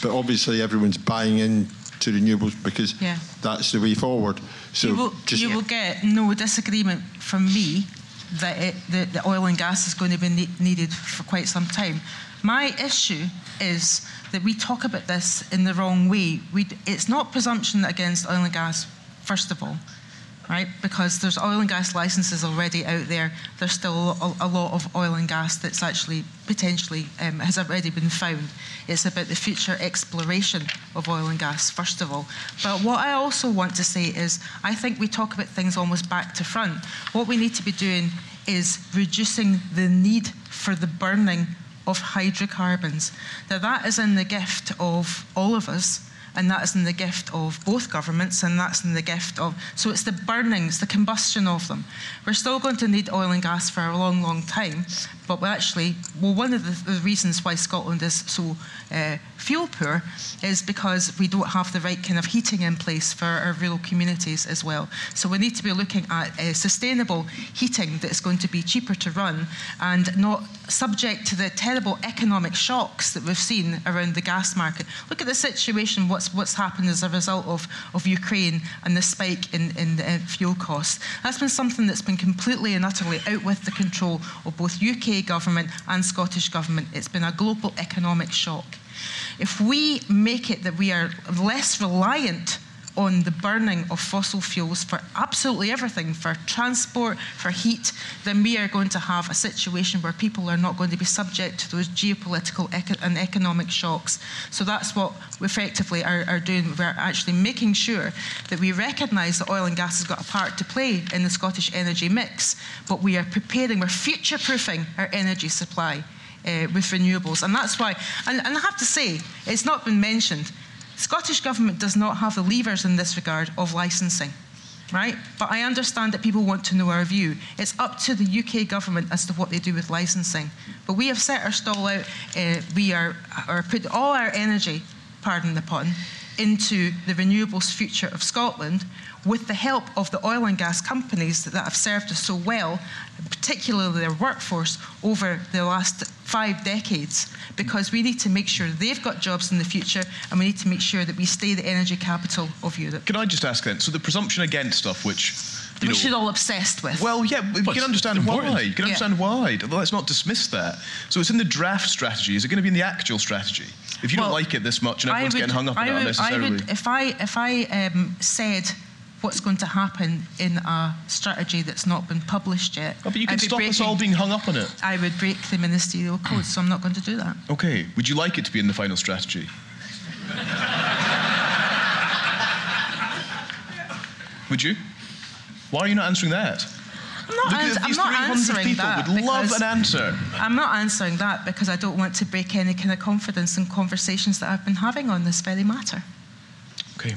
S15: But obviously, everyone's buying in to renewables because yeah. that's the way forward. So
S8: you will, you will get no disagreement from me that it, the, the, oil and gas is going to be ne- needed for quite some time. My issue is that we talk about this in the wrong way. We, it's not presumption against oil and gas, first of all right? Because there's oil and gas licenses already out there. There's still a, lot of oil and gas that's actually potentially um, has already been found. It's about the future exploration of oil and gas, first of all. But what I also want to say is I think we talk about things almost back to front. What we need to be doing is reducing the need for the burning of hydrocarbons. Now, that is in the gift of all of us and that is in the gift of both governments, and that's in the gift of. So it's the burnings, the combustion of them. We're still going to need oil and gas for a long, long time, but actually, well, one of the, the reasons why Scotland is so uh, fuel poor is because we don't have the right kind of heating in place for our rural communities as well. So we need to be looking at uh, sustainable heating that's going to be cheaper to run and not subject to the terrible economic shocks that we've seen around the gas market. Look at the situation, what's, what's happened as a result of, of Ukraine and the spike in, in uh, fuel costs. That's been something that's been completely and utterly out with the control of both UK government and Scottish government. It's been a global economic shock. If we make it that we are less reliant on the burning of fossil fuels for absolutely everything, for transport, for heat, then we are going to have a situation where people are not going to be subject to those geopolitical and economic shocks. So that's what we effectively are, are doing. We're actually making sure that we recognise that oil and gas has got a part to play in the Scottish energy mix, but we are preparing, we're future proofing our energy supply uh, with renewables. And that's why, and, and I have to say, it's not been mentioned, Scottish Government does not have the levers in this regard of licensing. Right? But I understand that people want to know our view. It's up to the UK government as to what they do with licensing. But we have set our stall out, uh, we are, are put all our energy, pardon the pun, into the renewables future of Scotland with the help of the oil and gas companies that, that have served us so well, particularly their workforce, over the last five decades, because we need to make sure they've got jobs in the future and we need to make sure that we stay the energy capital of Europe.
S3: Can I just ask then? So, the presumption against stuff, which
S8: you we should all obsessed with.
S3: Well, yeah, you can understand why. You can understand yeah. why. Let's not dismiss that. So it's in the draft strategy. Is it going to be in the actual strategy? If you well, don't like it this much and everyone's would, getting hung up on it unnecessarily.
S8: I would, if I if I um, said what's going to happen in a strategy that's not been published yet.
S3: Oh, but you can stop breaking, us all being hung up on it.
S8: I would break the ministerial hmm. code, so I'm not going to do that.
S3: Okay. Would you like it to be in the final strategy? would you? Why are you not answering that?
S8: I'm not, ans- I'm not answering
S3: people
S8: that.
S3: would love an answer.
S8: I'm not answering that because I don't want to break any kind of confidence in conversations that I've been having on this very matter.
S3: Okay.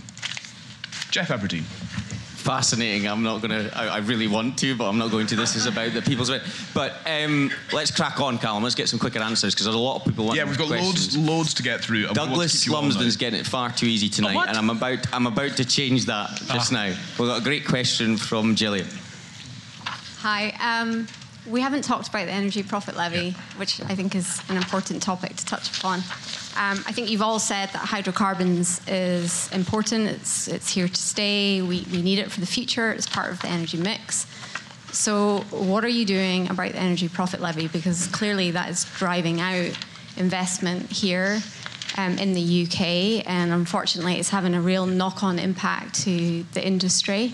S3: Geoff Aberdein.
S13: Fascinating. I'm not going to, I really want to, but I'm not going to. This is about the people's way. But um, let's crack on, Calum. Let's get some quicker answers because there's a lot of people want
S3: Yeah, we've got
S13: questions.
S3: loads, loads to get through.
S13: Douglas Lumsden's getting it far too easy tonight, and I'm about, I'm about to change that just ah. now. We've got a great question from Gillian.
S16: Hi. Um, we haven't talked about the energy profit levy, yeah. which I think is an important topic to touch upon. Um, I think you've all said that hydrocarbons is important. It's it's here to stay. We we need it for the future. It's part of the energy mix. So, what are you doing about the energy profit levy? Because clearly that is driving out investment here um, in the UK, and unfortunately, it's having a real knock-on impact to the industry.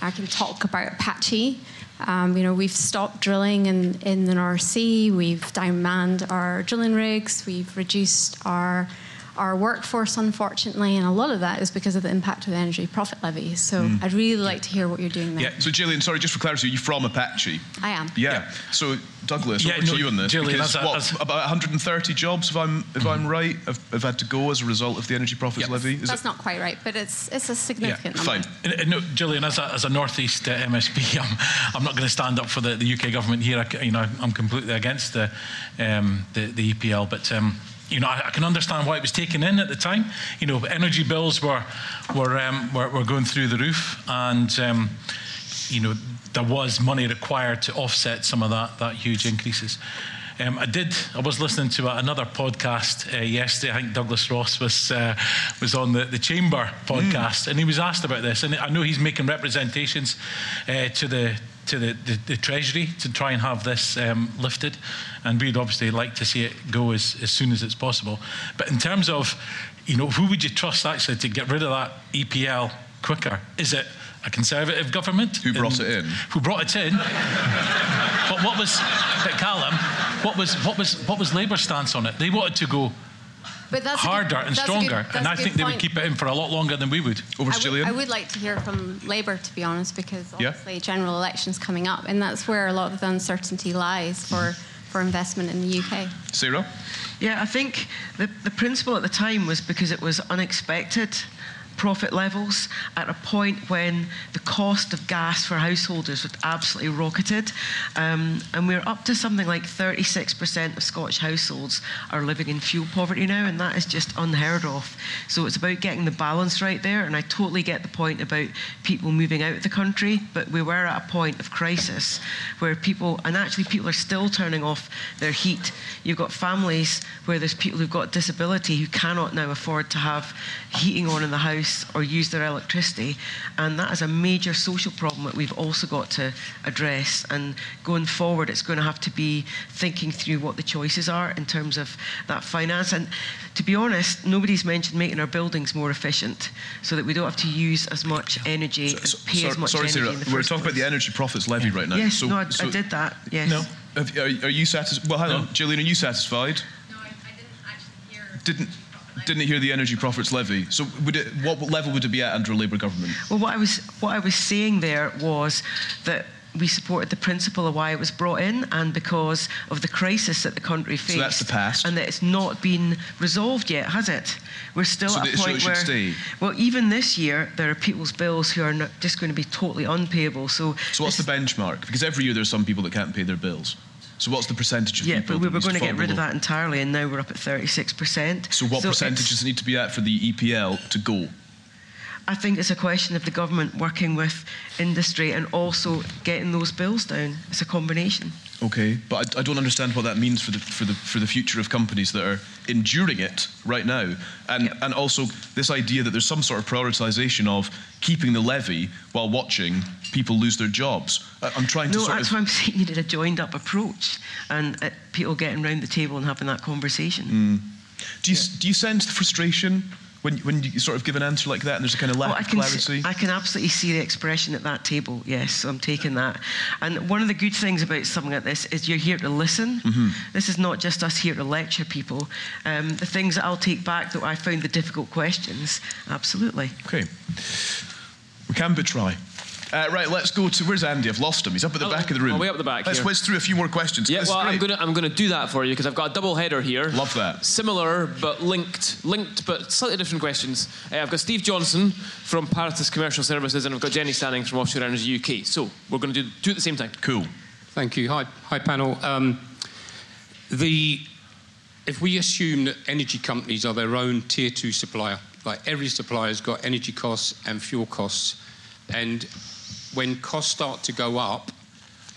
S16: I can talk about Apache um, you know, we've stopped drilling in, in the North Sea. We've downmanned our drilling rigs. We've reduced our our workforce, unfortunately, and a lot of that is because of the impact of the energy profit levy. So
S3: Mm.
S16: I'd really like to hear what you're doing there.
S3: Yeah. So Gillian, sorry, just for clarity, you're from Apache.
S16: I am.
S3: Yeah. So Douglas,
S7: Yeah,
S3: over
S7: no,
S3: to you on this.
S7: Gillian,
S3: because
S7: as a-
S3: what,
S7: as-
S3: about 130 jobs, if I'm if I'm right, have, have had to go as a result of the energy profits levy. Is
S16: That's
S3: it?
S16: not quite right, but it's it's a significant number.
S3: Fine.
S7: No, Gillian, as a, as a Northeast uh, MSP, I'm, I'm not going to stand up for the, the UK government here. I, c- you know, I'm completely against the um, the, the EPL, but. Um, you know, I, I can understand why it was taken in at the time. You know, energy bills were were um, were, were going through the roof, and um, you know there was money required to offset some of that that huge increases. Um, I did. I was listening to a, another podcast uh, yesterday. I think Douglas Ross was uh, was on the, the Chamber podcast, and he was asked about this. And I know he's making representations uh, to the to the, the, the Treasury to try and have this um, lifted, and we'd obviously like to see it go as, as soon as it's possible. But in terms of, you know, who would you trust actually to get rid of that EPL quicker? Is it a Conservative government
S3: Who brought it in?
S7: Who brought it in? but what was, but Calum? What was what was what was Labour's stance on it? They wanted to go
S16: But that's
S7: harder
S16: good-
S7: and
S16: that's
S7: stronger,
S16: good-
S7: and I
S16: good
S7: think they would keep it in for a lot longer than we would.
S3: Over
S16: I would, I would like to hear from Labour, to be honest, because
S3: Yeah.
S16: obviously general elections coming up, and that's where a lot of the uncertainty lies for, for investment in the UK.
S3: Sarah?
S6: Yeah, I think the, the principle at the time was because it was unexpected profit levels at a point when the cost of gas for householders was absolutely rocketed. Um, and we're up to something like 36% of Scottish households are living in fuel poverty now, and that is just unheard of. So it's about getting the balance right there, and I totally get the point about people moving out of the country, but we were at a point of crisis where people, and actually people are still turning off their heat. You've got families where there's people who've got disability who cannot now afford to have heating on in the house or use their electricity, and that is a major social problem that we've also got to address. And going forward, it's going to have to be thinking through what the choices are in terms of that finance. And to be honest, nobody's mentioned making our buildings more efficient so that we don't have to use as much energy and pay
S3: Sorry,
S6: as much
S3: sorry
S6: energy
S3: Sarah, we're
S6: first
S3: talking about the energy profits levy right now.
S6: Yes,
S3: So-
S6: no, I,
S3: so-
S6: I did that. Yes.
S3: No. Have, are, are you satisfied? Well, hang on, Gillian, are you satisfied? No, I, I didn't actually hear. didn't hear the energy profits levy. So, would it, what level would it be at under a Labour government?
S6: Well, what I was what I was saying there was that we supported the principle of why it was brought in, and because of the crisis that the country faced.
S3: So that's the past.
S6: and that it's not been resolved yet, has it? We're still
S3: So
S6: at
S3: that-
S6: a
S3: so
S6: point
S3: it should
S6: where,
S3: stay?
S6: well, even this year there are people's bills who are not just going to be totally unpayable. So,
S3: So, what's the benchmark? Because every year there's some people that can't pay their bills. So, what's the percentage of
S6: yeah,
S3: people?
S6: but we were going to get rid of that entirely, and now we're up at thirty-six percent.
S3: So, what percentage does it need to be at for the EPL to go?
S6: I think it's a question of the government working with industry and also getting those bills down. It's a combination.
S3: Okay, but I, I don't understand what that means for the for the for the future of companies that are enduring it right now, and and also this idea that there's some sort of prioritisation of keeping the levy while watching people lose their jobs. I'm trying to
S6: No, that's
S3: of.
S6: why I'm saying you need a joined up approach and uh, people getting round the table and having that conversation.
S3: Mm. Do you do you sense the frustration when when you sort of give an answer like that and there's a kind of lack
S6: Well, I
S3: of
S6: can,
S3: clarity?
S6: I can absolutely see the expression at that table, yes, I'm taking that. And one of the good things about something like this is you're here to listen.
S3: Mhm.
S6: This is not just us here to lecture people. Um, the things that I'll take back that I found the difficult questions, absolutely.
S3: Okay. We can but try. Uh, right, let's go to where's Andy? I've lost him. He's up at the back of the room.
S11: Oh, way up the back
S3: Let's
S11: here.
S3: whiz through a few more questions.
S11: Yeah, well, I'm gonna I'm gonna do that for you because I've got a double header here.
S3: Love that.
S11: Similar but linked, linked but slightly different questions. Uh, I've got Steve Johnson from Paratus Commercial Services, and I've got Jenny Stanning from Offshore Energy UK. So we're going to do two at the same time.
S3: Cool.
S17: Thank you. Hi, hi panel. Um, the if we assume that energy companies are their own tier two supplier, like every supplier's got energy costs and fuel costs, and when costs start to go up,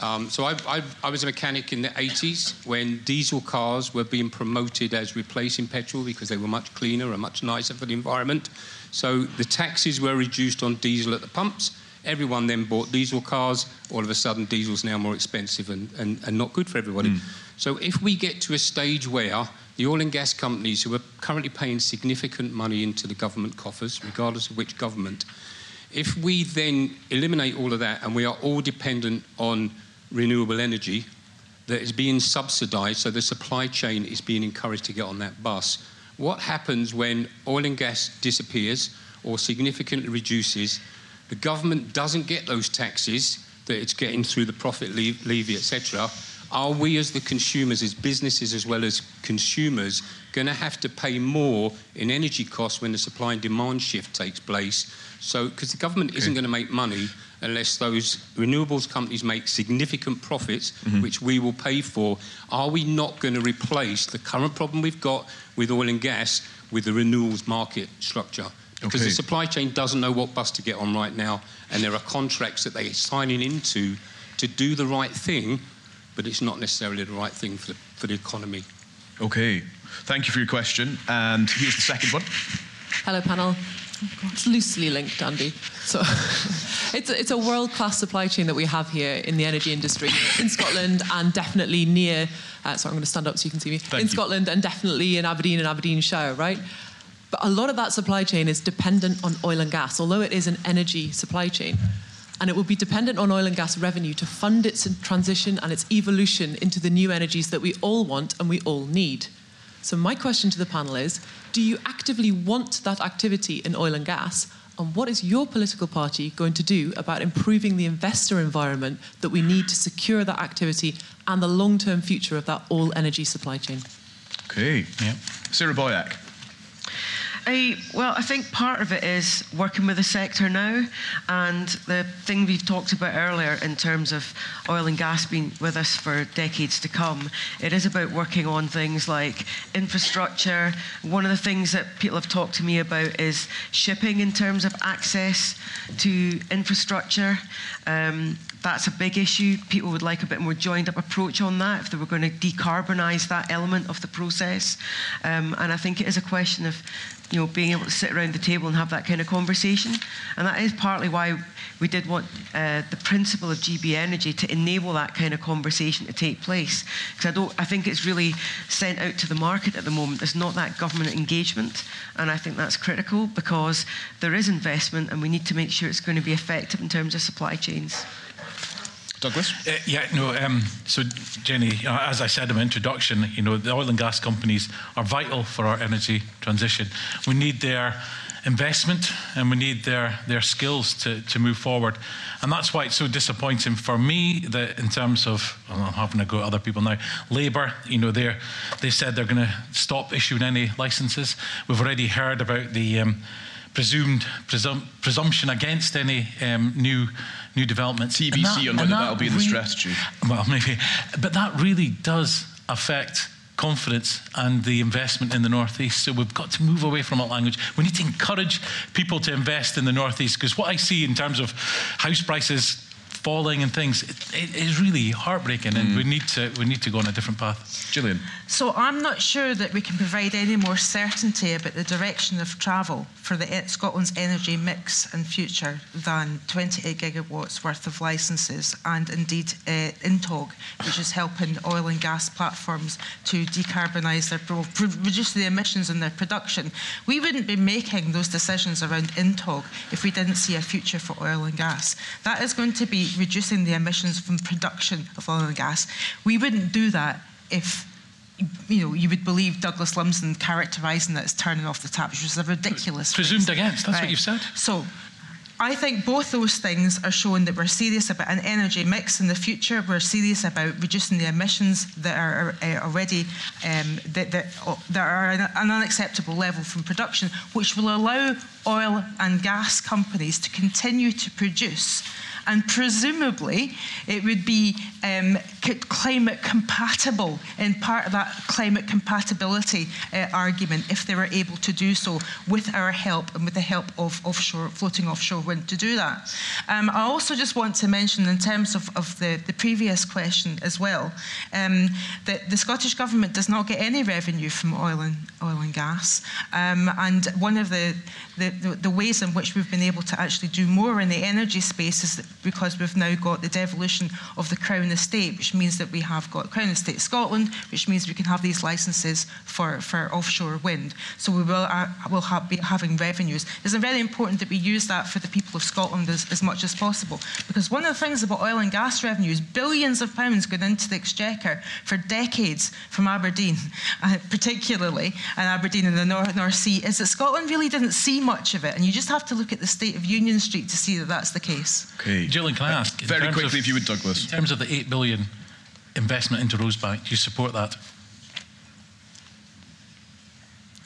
S17: um, so I, I, I was a mechanic in the 80s when diesel cars were being promoted as replacing petrol because they were much cleaner and much nicer for the environment. So the taxes were reduced on diesel at the pumps. Everyone then bought diesel cars. All of a sudden, diesel's now more expensive and, and, and not good for everybody. So if we get to a stage where the oil and gas companies who are currently paying significant money into the government coffers, regardless of which government, if we then eliminate all of that and we are all dependent on renewable energy that is being subsidized, so the supply chain is being encouraged to get on that bus, What happens when oil and gas disappears or significantly reduces? The government doesn't get those taxes that it's getting through the profit levy, etc. Are we, as the consumers, as businesses as well as consumers, going to have to pay more in energy costs when the supply and demand shift takes place? So, because the government okay. isn't going to make money unless those renewables companies make significant profits, mm-hmm. which we will pay for, are we not going to replace the current problem we've got with oil and gas with the renewables market structure? Because okay. the supply chain doesn't know what bus to get on right now, and there are contracts that they're signing into to do the right thing, but it's not necessarily the right thing for the, for the economy.
S3: Okay, thank you for your question. And here's the second one.
S18: Hello, panel. It's loosely linked, Andy. So it's a, it's a world class supply chain that we have here in the energy industry in Scotland and definitely near. Uh, sorry, I'm going to stand up so you can see me. Thank in you. Scotland and definitely in Aberdeen and Aberdeenshire, right? But a lot of that supply chain is dependent on oil and gas, although it is an energy supply chain. And it will be dependent on oil and gas revenue to fund its transition and its evolution into the new energies that we all want and we all need. So, my question to the panel is do you actively want that activity in oil and gas? And what is your political party going to do about improving the investor environment that we need to secure that activity and the long term future of that all energy supply chain?
S3: Okay. Yeah. Sarah Boyack.
S6: I, well, I think part of it is working with the sector now, and the thing we've talked about earlier in terms of oil and gas being with us for decades to come. It is about working on things like infrastructure. One of the things that people have talked to me about is shipping in terms of access to infrastructure. Um, that's a big issue. People would like a bit more joined up approach on that if they were going to decarbonise that element of the process. Um, and I think it is a question of you know, being able to sit around the table and have that kind of conversation. And that is partly why we did want uh, the principle of GB Energy to enable that kind of conversation to take place. Because I don't, I think it's really sent out to the market at the moment. There's not that government engagement, and I think that's critical because there is investment, and we need to make sure it's going to be effective in terms of supply chains.
S3: Douglas?
S7: Uh, yeah, no. Um, so, Jenny, as I said in my introduction, you know, the oil and gas companies are vital for our energy transition. We need their investment and we need their, their skills to, to move forward. And that's why it's so disappointing for me that in terms of, well, I'm having to go at other people now, Labour, you know, they they said they're going to stop issuing any licences. We've already heard about the um, presumed presum- presumption against any um, new new developments.
S3: TBC that, on whether that will be in the strategy.
S7: Well, maybe, but that really does affect confidence and the investment in the northeast. So we've got to move away from that language. We need to encourage people to invest in the northeast because what I see in terms of house prices falling and things. it, it is really heartbreaking, mm. and we need to we need to go on a different path.
S3: Gillian.
S8: So I'm not sure that we can provide any more certainty about the direction of travel for the Scotland's energy mix and future than 28 gigawatts worth of licences and indeed uh, INTOG, which is helping oil and gas platforms to decarbonise their reduce the emissions in their production. We wouldn't be making those decisions around INTOG if we didn't see a future for oil and gas. That is going to be reducing the emissions from production of oil and gas. We wouldn't do that if you know, you would believe Douglas Lumsden characterising that as turning off the tap, which is a ridiculous.
S7: Presumed phrase. against. That's right. what you've said.
S8: So, I think both those things are showing that we're serious about an energy mix in the future. We're serious about reducing the emissions that are, are already um, that, that, that, are an unacceptable level from production, which will allow oil and gas companies to continue to produce and presumably it would be um, climate compatible in part of that climate compatibility uh, argument if they were able to do so with our help and with the help of offshore floating offshore wind to do that. Um, I also just want to mention in terms of, of the, the previous question as well um, that the Scottish Government does not get any revenue from oil and oil and gas um, and one of the, the, the, the ways in which we've been able to actually do more in the energy space is that because we've now got the devolution of the Crown Estate, which means that we have got Crown Estate Scotland, which means we can have these licences for, for offshore wind. So we will, uh, will be having revenues. It's very important that we use that for the people of Scotland as, as much as possible. Because one of the things about oil and gas revenues, billions of pounds going into the exchequer for decades from Aberdeen, uh, particularly, and Aberdeen in the North, North Sea, is that Scotland really didn't see much of it. And you just have to look at the state of Union Street to see that that's the case.
S3: Okay.
S7: Gillian, can I ask?
S3: Very quickly,
S7: of,
S3: if you would, Douglas.
S7: In terms of the 8 billion investment into Rosebank, do you support that?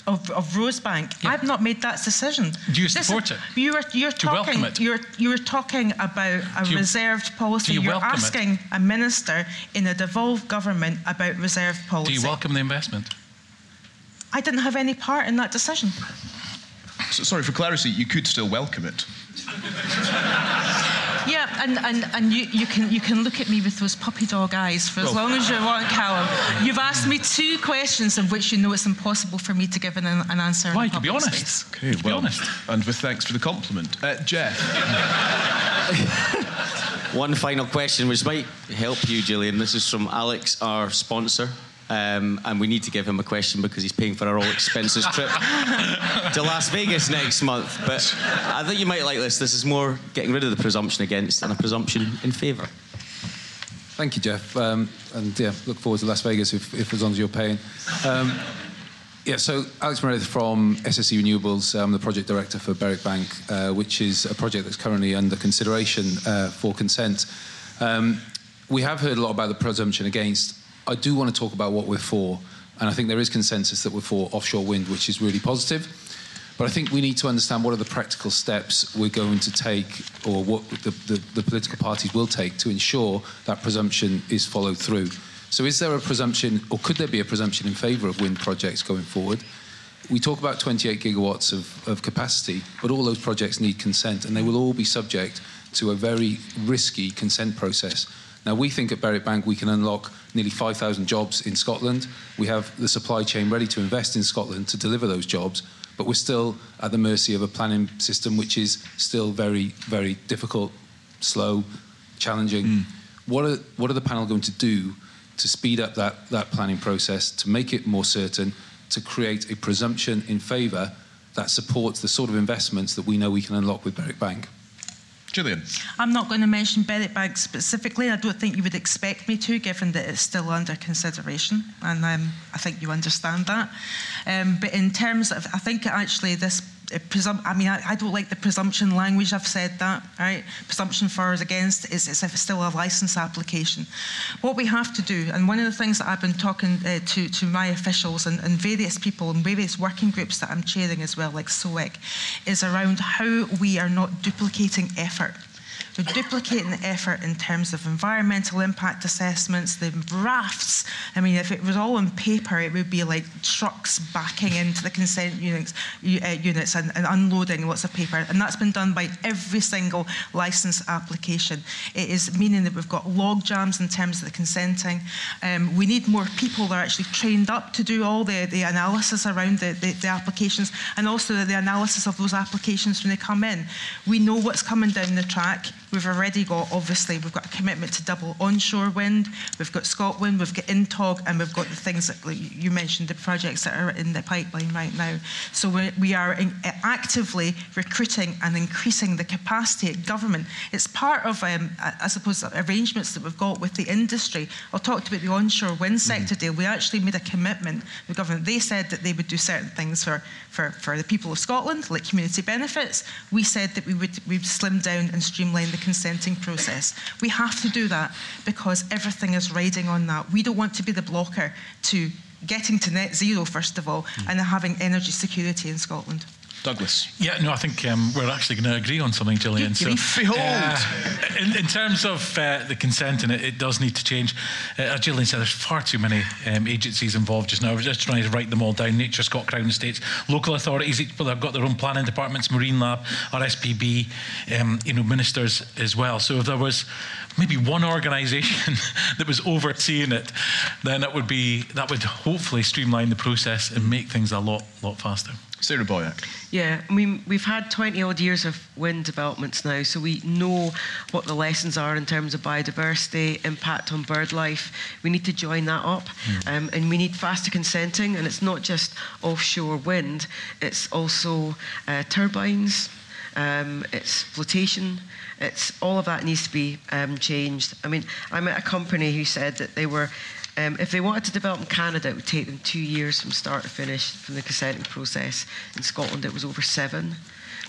S8: Of, of Rosebank, yeah. I've not made that decision.
S7: Do you support
S8: is,
S7: it?
S8: You are, you're
S7: do you
S8: talking.
S7: it?
S8: You're you're talking about a
S7: you,
S8: reserved policy.
S7: you
S8: are asking
S7: it?
S8: a minister in a devolved government about reserved policy.
S7: Do you welcome the investment?
S8: I didn't have any part in that decision.
S3: So, sorry for clarity. You could still welcome it.
S8: Yeah, and, and, and you, you, can, you can look at me with those puppy dog eyes for as
S3: Well-
S8: long as you want, Calum. You've asked me two questions of which you know it's impossible for me to give an, an answer. in
S3: Why,
S8: a
S3: to be honest.
S8: space.
S3: Okay, well, and with thanks for the compliment. Uh, Geoff.
S13: One final question, which might help you, Gillian. This is from Alex, our sponsor. Um, and we need to give him a question because he's paying for our all expenses trip to Las Vegas next month. But I think you might like this. This is more getting rid of the presumption against and a presumption in favour.
S19: Thank you, Geoff. Um, and yeah, look forward to Las Vegas if, if as long as you're paying. Um, yeah, so Alex Meredith from SSE Renewables, I'm the project director for Berwick Bank, uh, which is a project that's currently under consideration uh, for consent. Um, we have heard a lot about the presumption against. I do want to talk about what we're for, and I think there is consensus that we're for offshore wind, which is really positive. But I think we need to understand what are the practical steps we're going to take, or what the, the, the political parties will take to ensure that presumption is followed through. So, is there a presumption, or could there be a presumption in favour of wind projects going forward? We talk about 28 gigawatts of, of capacity, but all those projects need consent, and they will all be subject to a very risky consent process. Now, we think at Berwick Bank we can unlock nearly 5,000 jobs in Scotland. We have the supply chain ready to invest in Scotland to deliver those jobs, but we're still at the mercy of a planning system which is still very, very difficult, slow, challenging. Hmm. What, are, what are the panel going to do to speed up that, that planning process, to make it more certain, to create a presumption in favour that supports the sort of investments that we know we can unlock with Berwick Bank?
S3: Gillian.
S8: I'm not going to mention Berwick Bank specifically. I don't think you would expect me to, given that it's still under consideration, and um, I think you understand that. Um, but in terms of, I think actually this. Presum- I mean, I, I don't like the presumption language. I've said that, right? Presumption for or against is, is if it's still a license application. What we have to do, and one of the things that I've been talking uh, to, to my officials and, and various people and various working groups that I'm chairing as well, like SOWEC, is around how we are not duplicating effort. We're duplicating the effort in terms of environmental impact assessments, the rafts. I mean, if it was all on paper, it would be like trucks backing into the consent units, uh, units and, and unloading lots of paper. And that's been done by every single license application. It is meaning that we've got log jams in terms of the consenting. Um, we need more people that are actually trained up to do all the, the analysis around the, the, the applications and also the analysis of those applications when they come in. We know what's coming down the track. We've already got, obviously, we've got a commitment to double onshore wind, we've got ScotWind, we've got INTOG, and we've got the things that like you mentioned, the projects that are in the pipeline right now. So we, we are in, actively recruiting and increasing the capacity at government. It's part of, um, I I suppose, arrangements that we've got with the industry. I talked about the onshore wind sector deal. We actually made a commitment with government. They said that they would do certain things for, for, for the people of Scotland, like community benefits. We said that we would we'd slim down and streamline the consenting process. We have to do that because everything is riding on that. We don't want to be the blocker to getting to net zero, first of all, and having energy security in Scotland.
S3: Douglas.
S7: Yeah, no, I think um, we're actually going to agree on something, Gillian.
S3: Give me behold.
S7: uh, in, in terms of uh, the consent, and it, it does need to change. Uh, as Gillian said, there's far too many um, agencies involved just now. We're just trying to write them all down. NatureScot, Crown Estates, local authorities. Each, well, they've got their own planning departments, Marine Lab, RSPB, um, you know, ministers as well. So if there was maybe one organisation that was overseeing it, then it would be that would hopefully streamline the process and make things a lot, lot faster.
S3: Sarah Boyack.
S6: Yeah, I mean, we've had 20 odd years of wind developments now, so we know what the lessons are in terms of biodiversity, impact on bird life. We need to join that up, mm. um, and we need faster consenting, and it's not just offshore wind, it's also uh, turbines, um, it's flotation. It's all of that needs to be um, changed. I mean, I met a company who said that they were um, if they wanted to develop in Canada, it would take them two years from start to finish from the consenting process. In Scotland, it was over seven.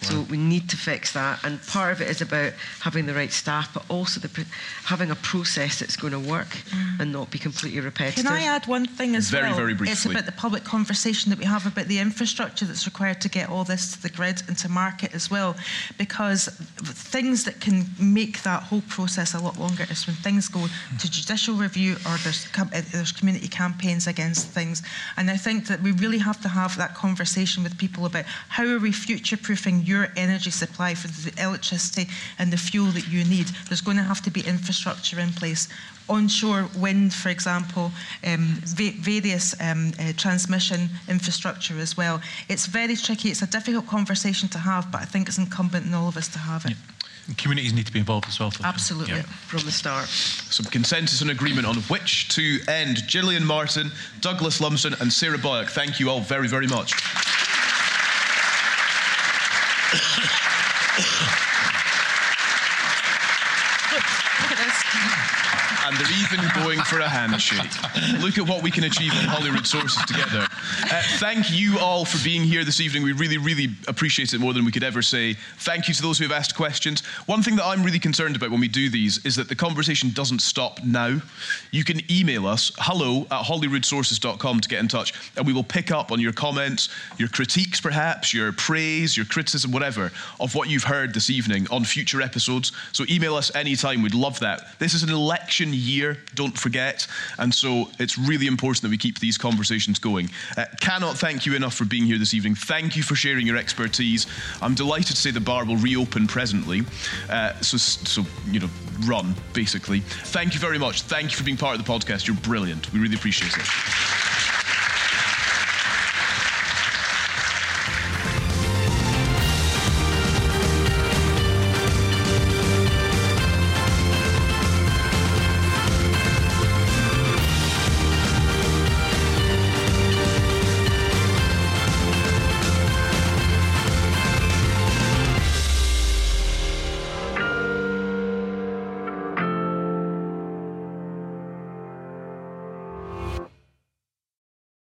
S6: So we need to fix that, and part of it is about having the right staff, but also the, having a process that's going to work mm. and not be completely repetitive.
S8: Can I add one thing as
S3: very,
S8: well?
S3: Very, very briefly.
S8: It's about the public conversation that we have about the infrastructure that's required to get all this to the grid and to market as well, because things that can make that whole process a lot longer is when things go to judicial review or there's uh, there's community campaigns against things, and I think that we really have to have that conversation with people about how are we future-proofing your energy supply for the electricity and the fuel that you need. There's going to have to be infrastructure in place. Onshore wind, for example, um, va- various um, uh, transmission infrastructure as well. It's very tricky. It's a difficult conversation to have, but I think it's incumbent on all of us to have it.
S7: Yeah. Communities need to be involved as well.
S6: Absolutely, yeah. from the start.
S3: Some consensus and agreement on which to end. Gillian Martin, Douglas Lumsden, and Sarah Boyack, thank you all very, very much. And they're even going for a handshake. Look at what we can achieve in Holyrood Sources together. Uh, thank you all for being here this evening. We really, really appreciate it more than we could ever say. Thank you to those who have asked questions. One thing that I'm really concerned about when we do these is that the conversation doesn't stop now. You can email us hello at holyroodsources.com to get in touch, and we will pick up on your comments, your critiques, perhaps, your praise, your criticism, whatever, of what you've heard this evening on future episodes. So email us anytime. We'd love that. This is an election year, don't forget. And so it's really important that we keep these conversations going. Uh, cannot thank you enough for being here this evening. Thank you for sharing your expertise. I'm delighted to say the bar will reopen presently. Uh, so, so, you know, run, basically. Thank you very much. Thank you for being part of the podcast. You're brilliant. We really appreciate it.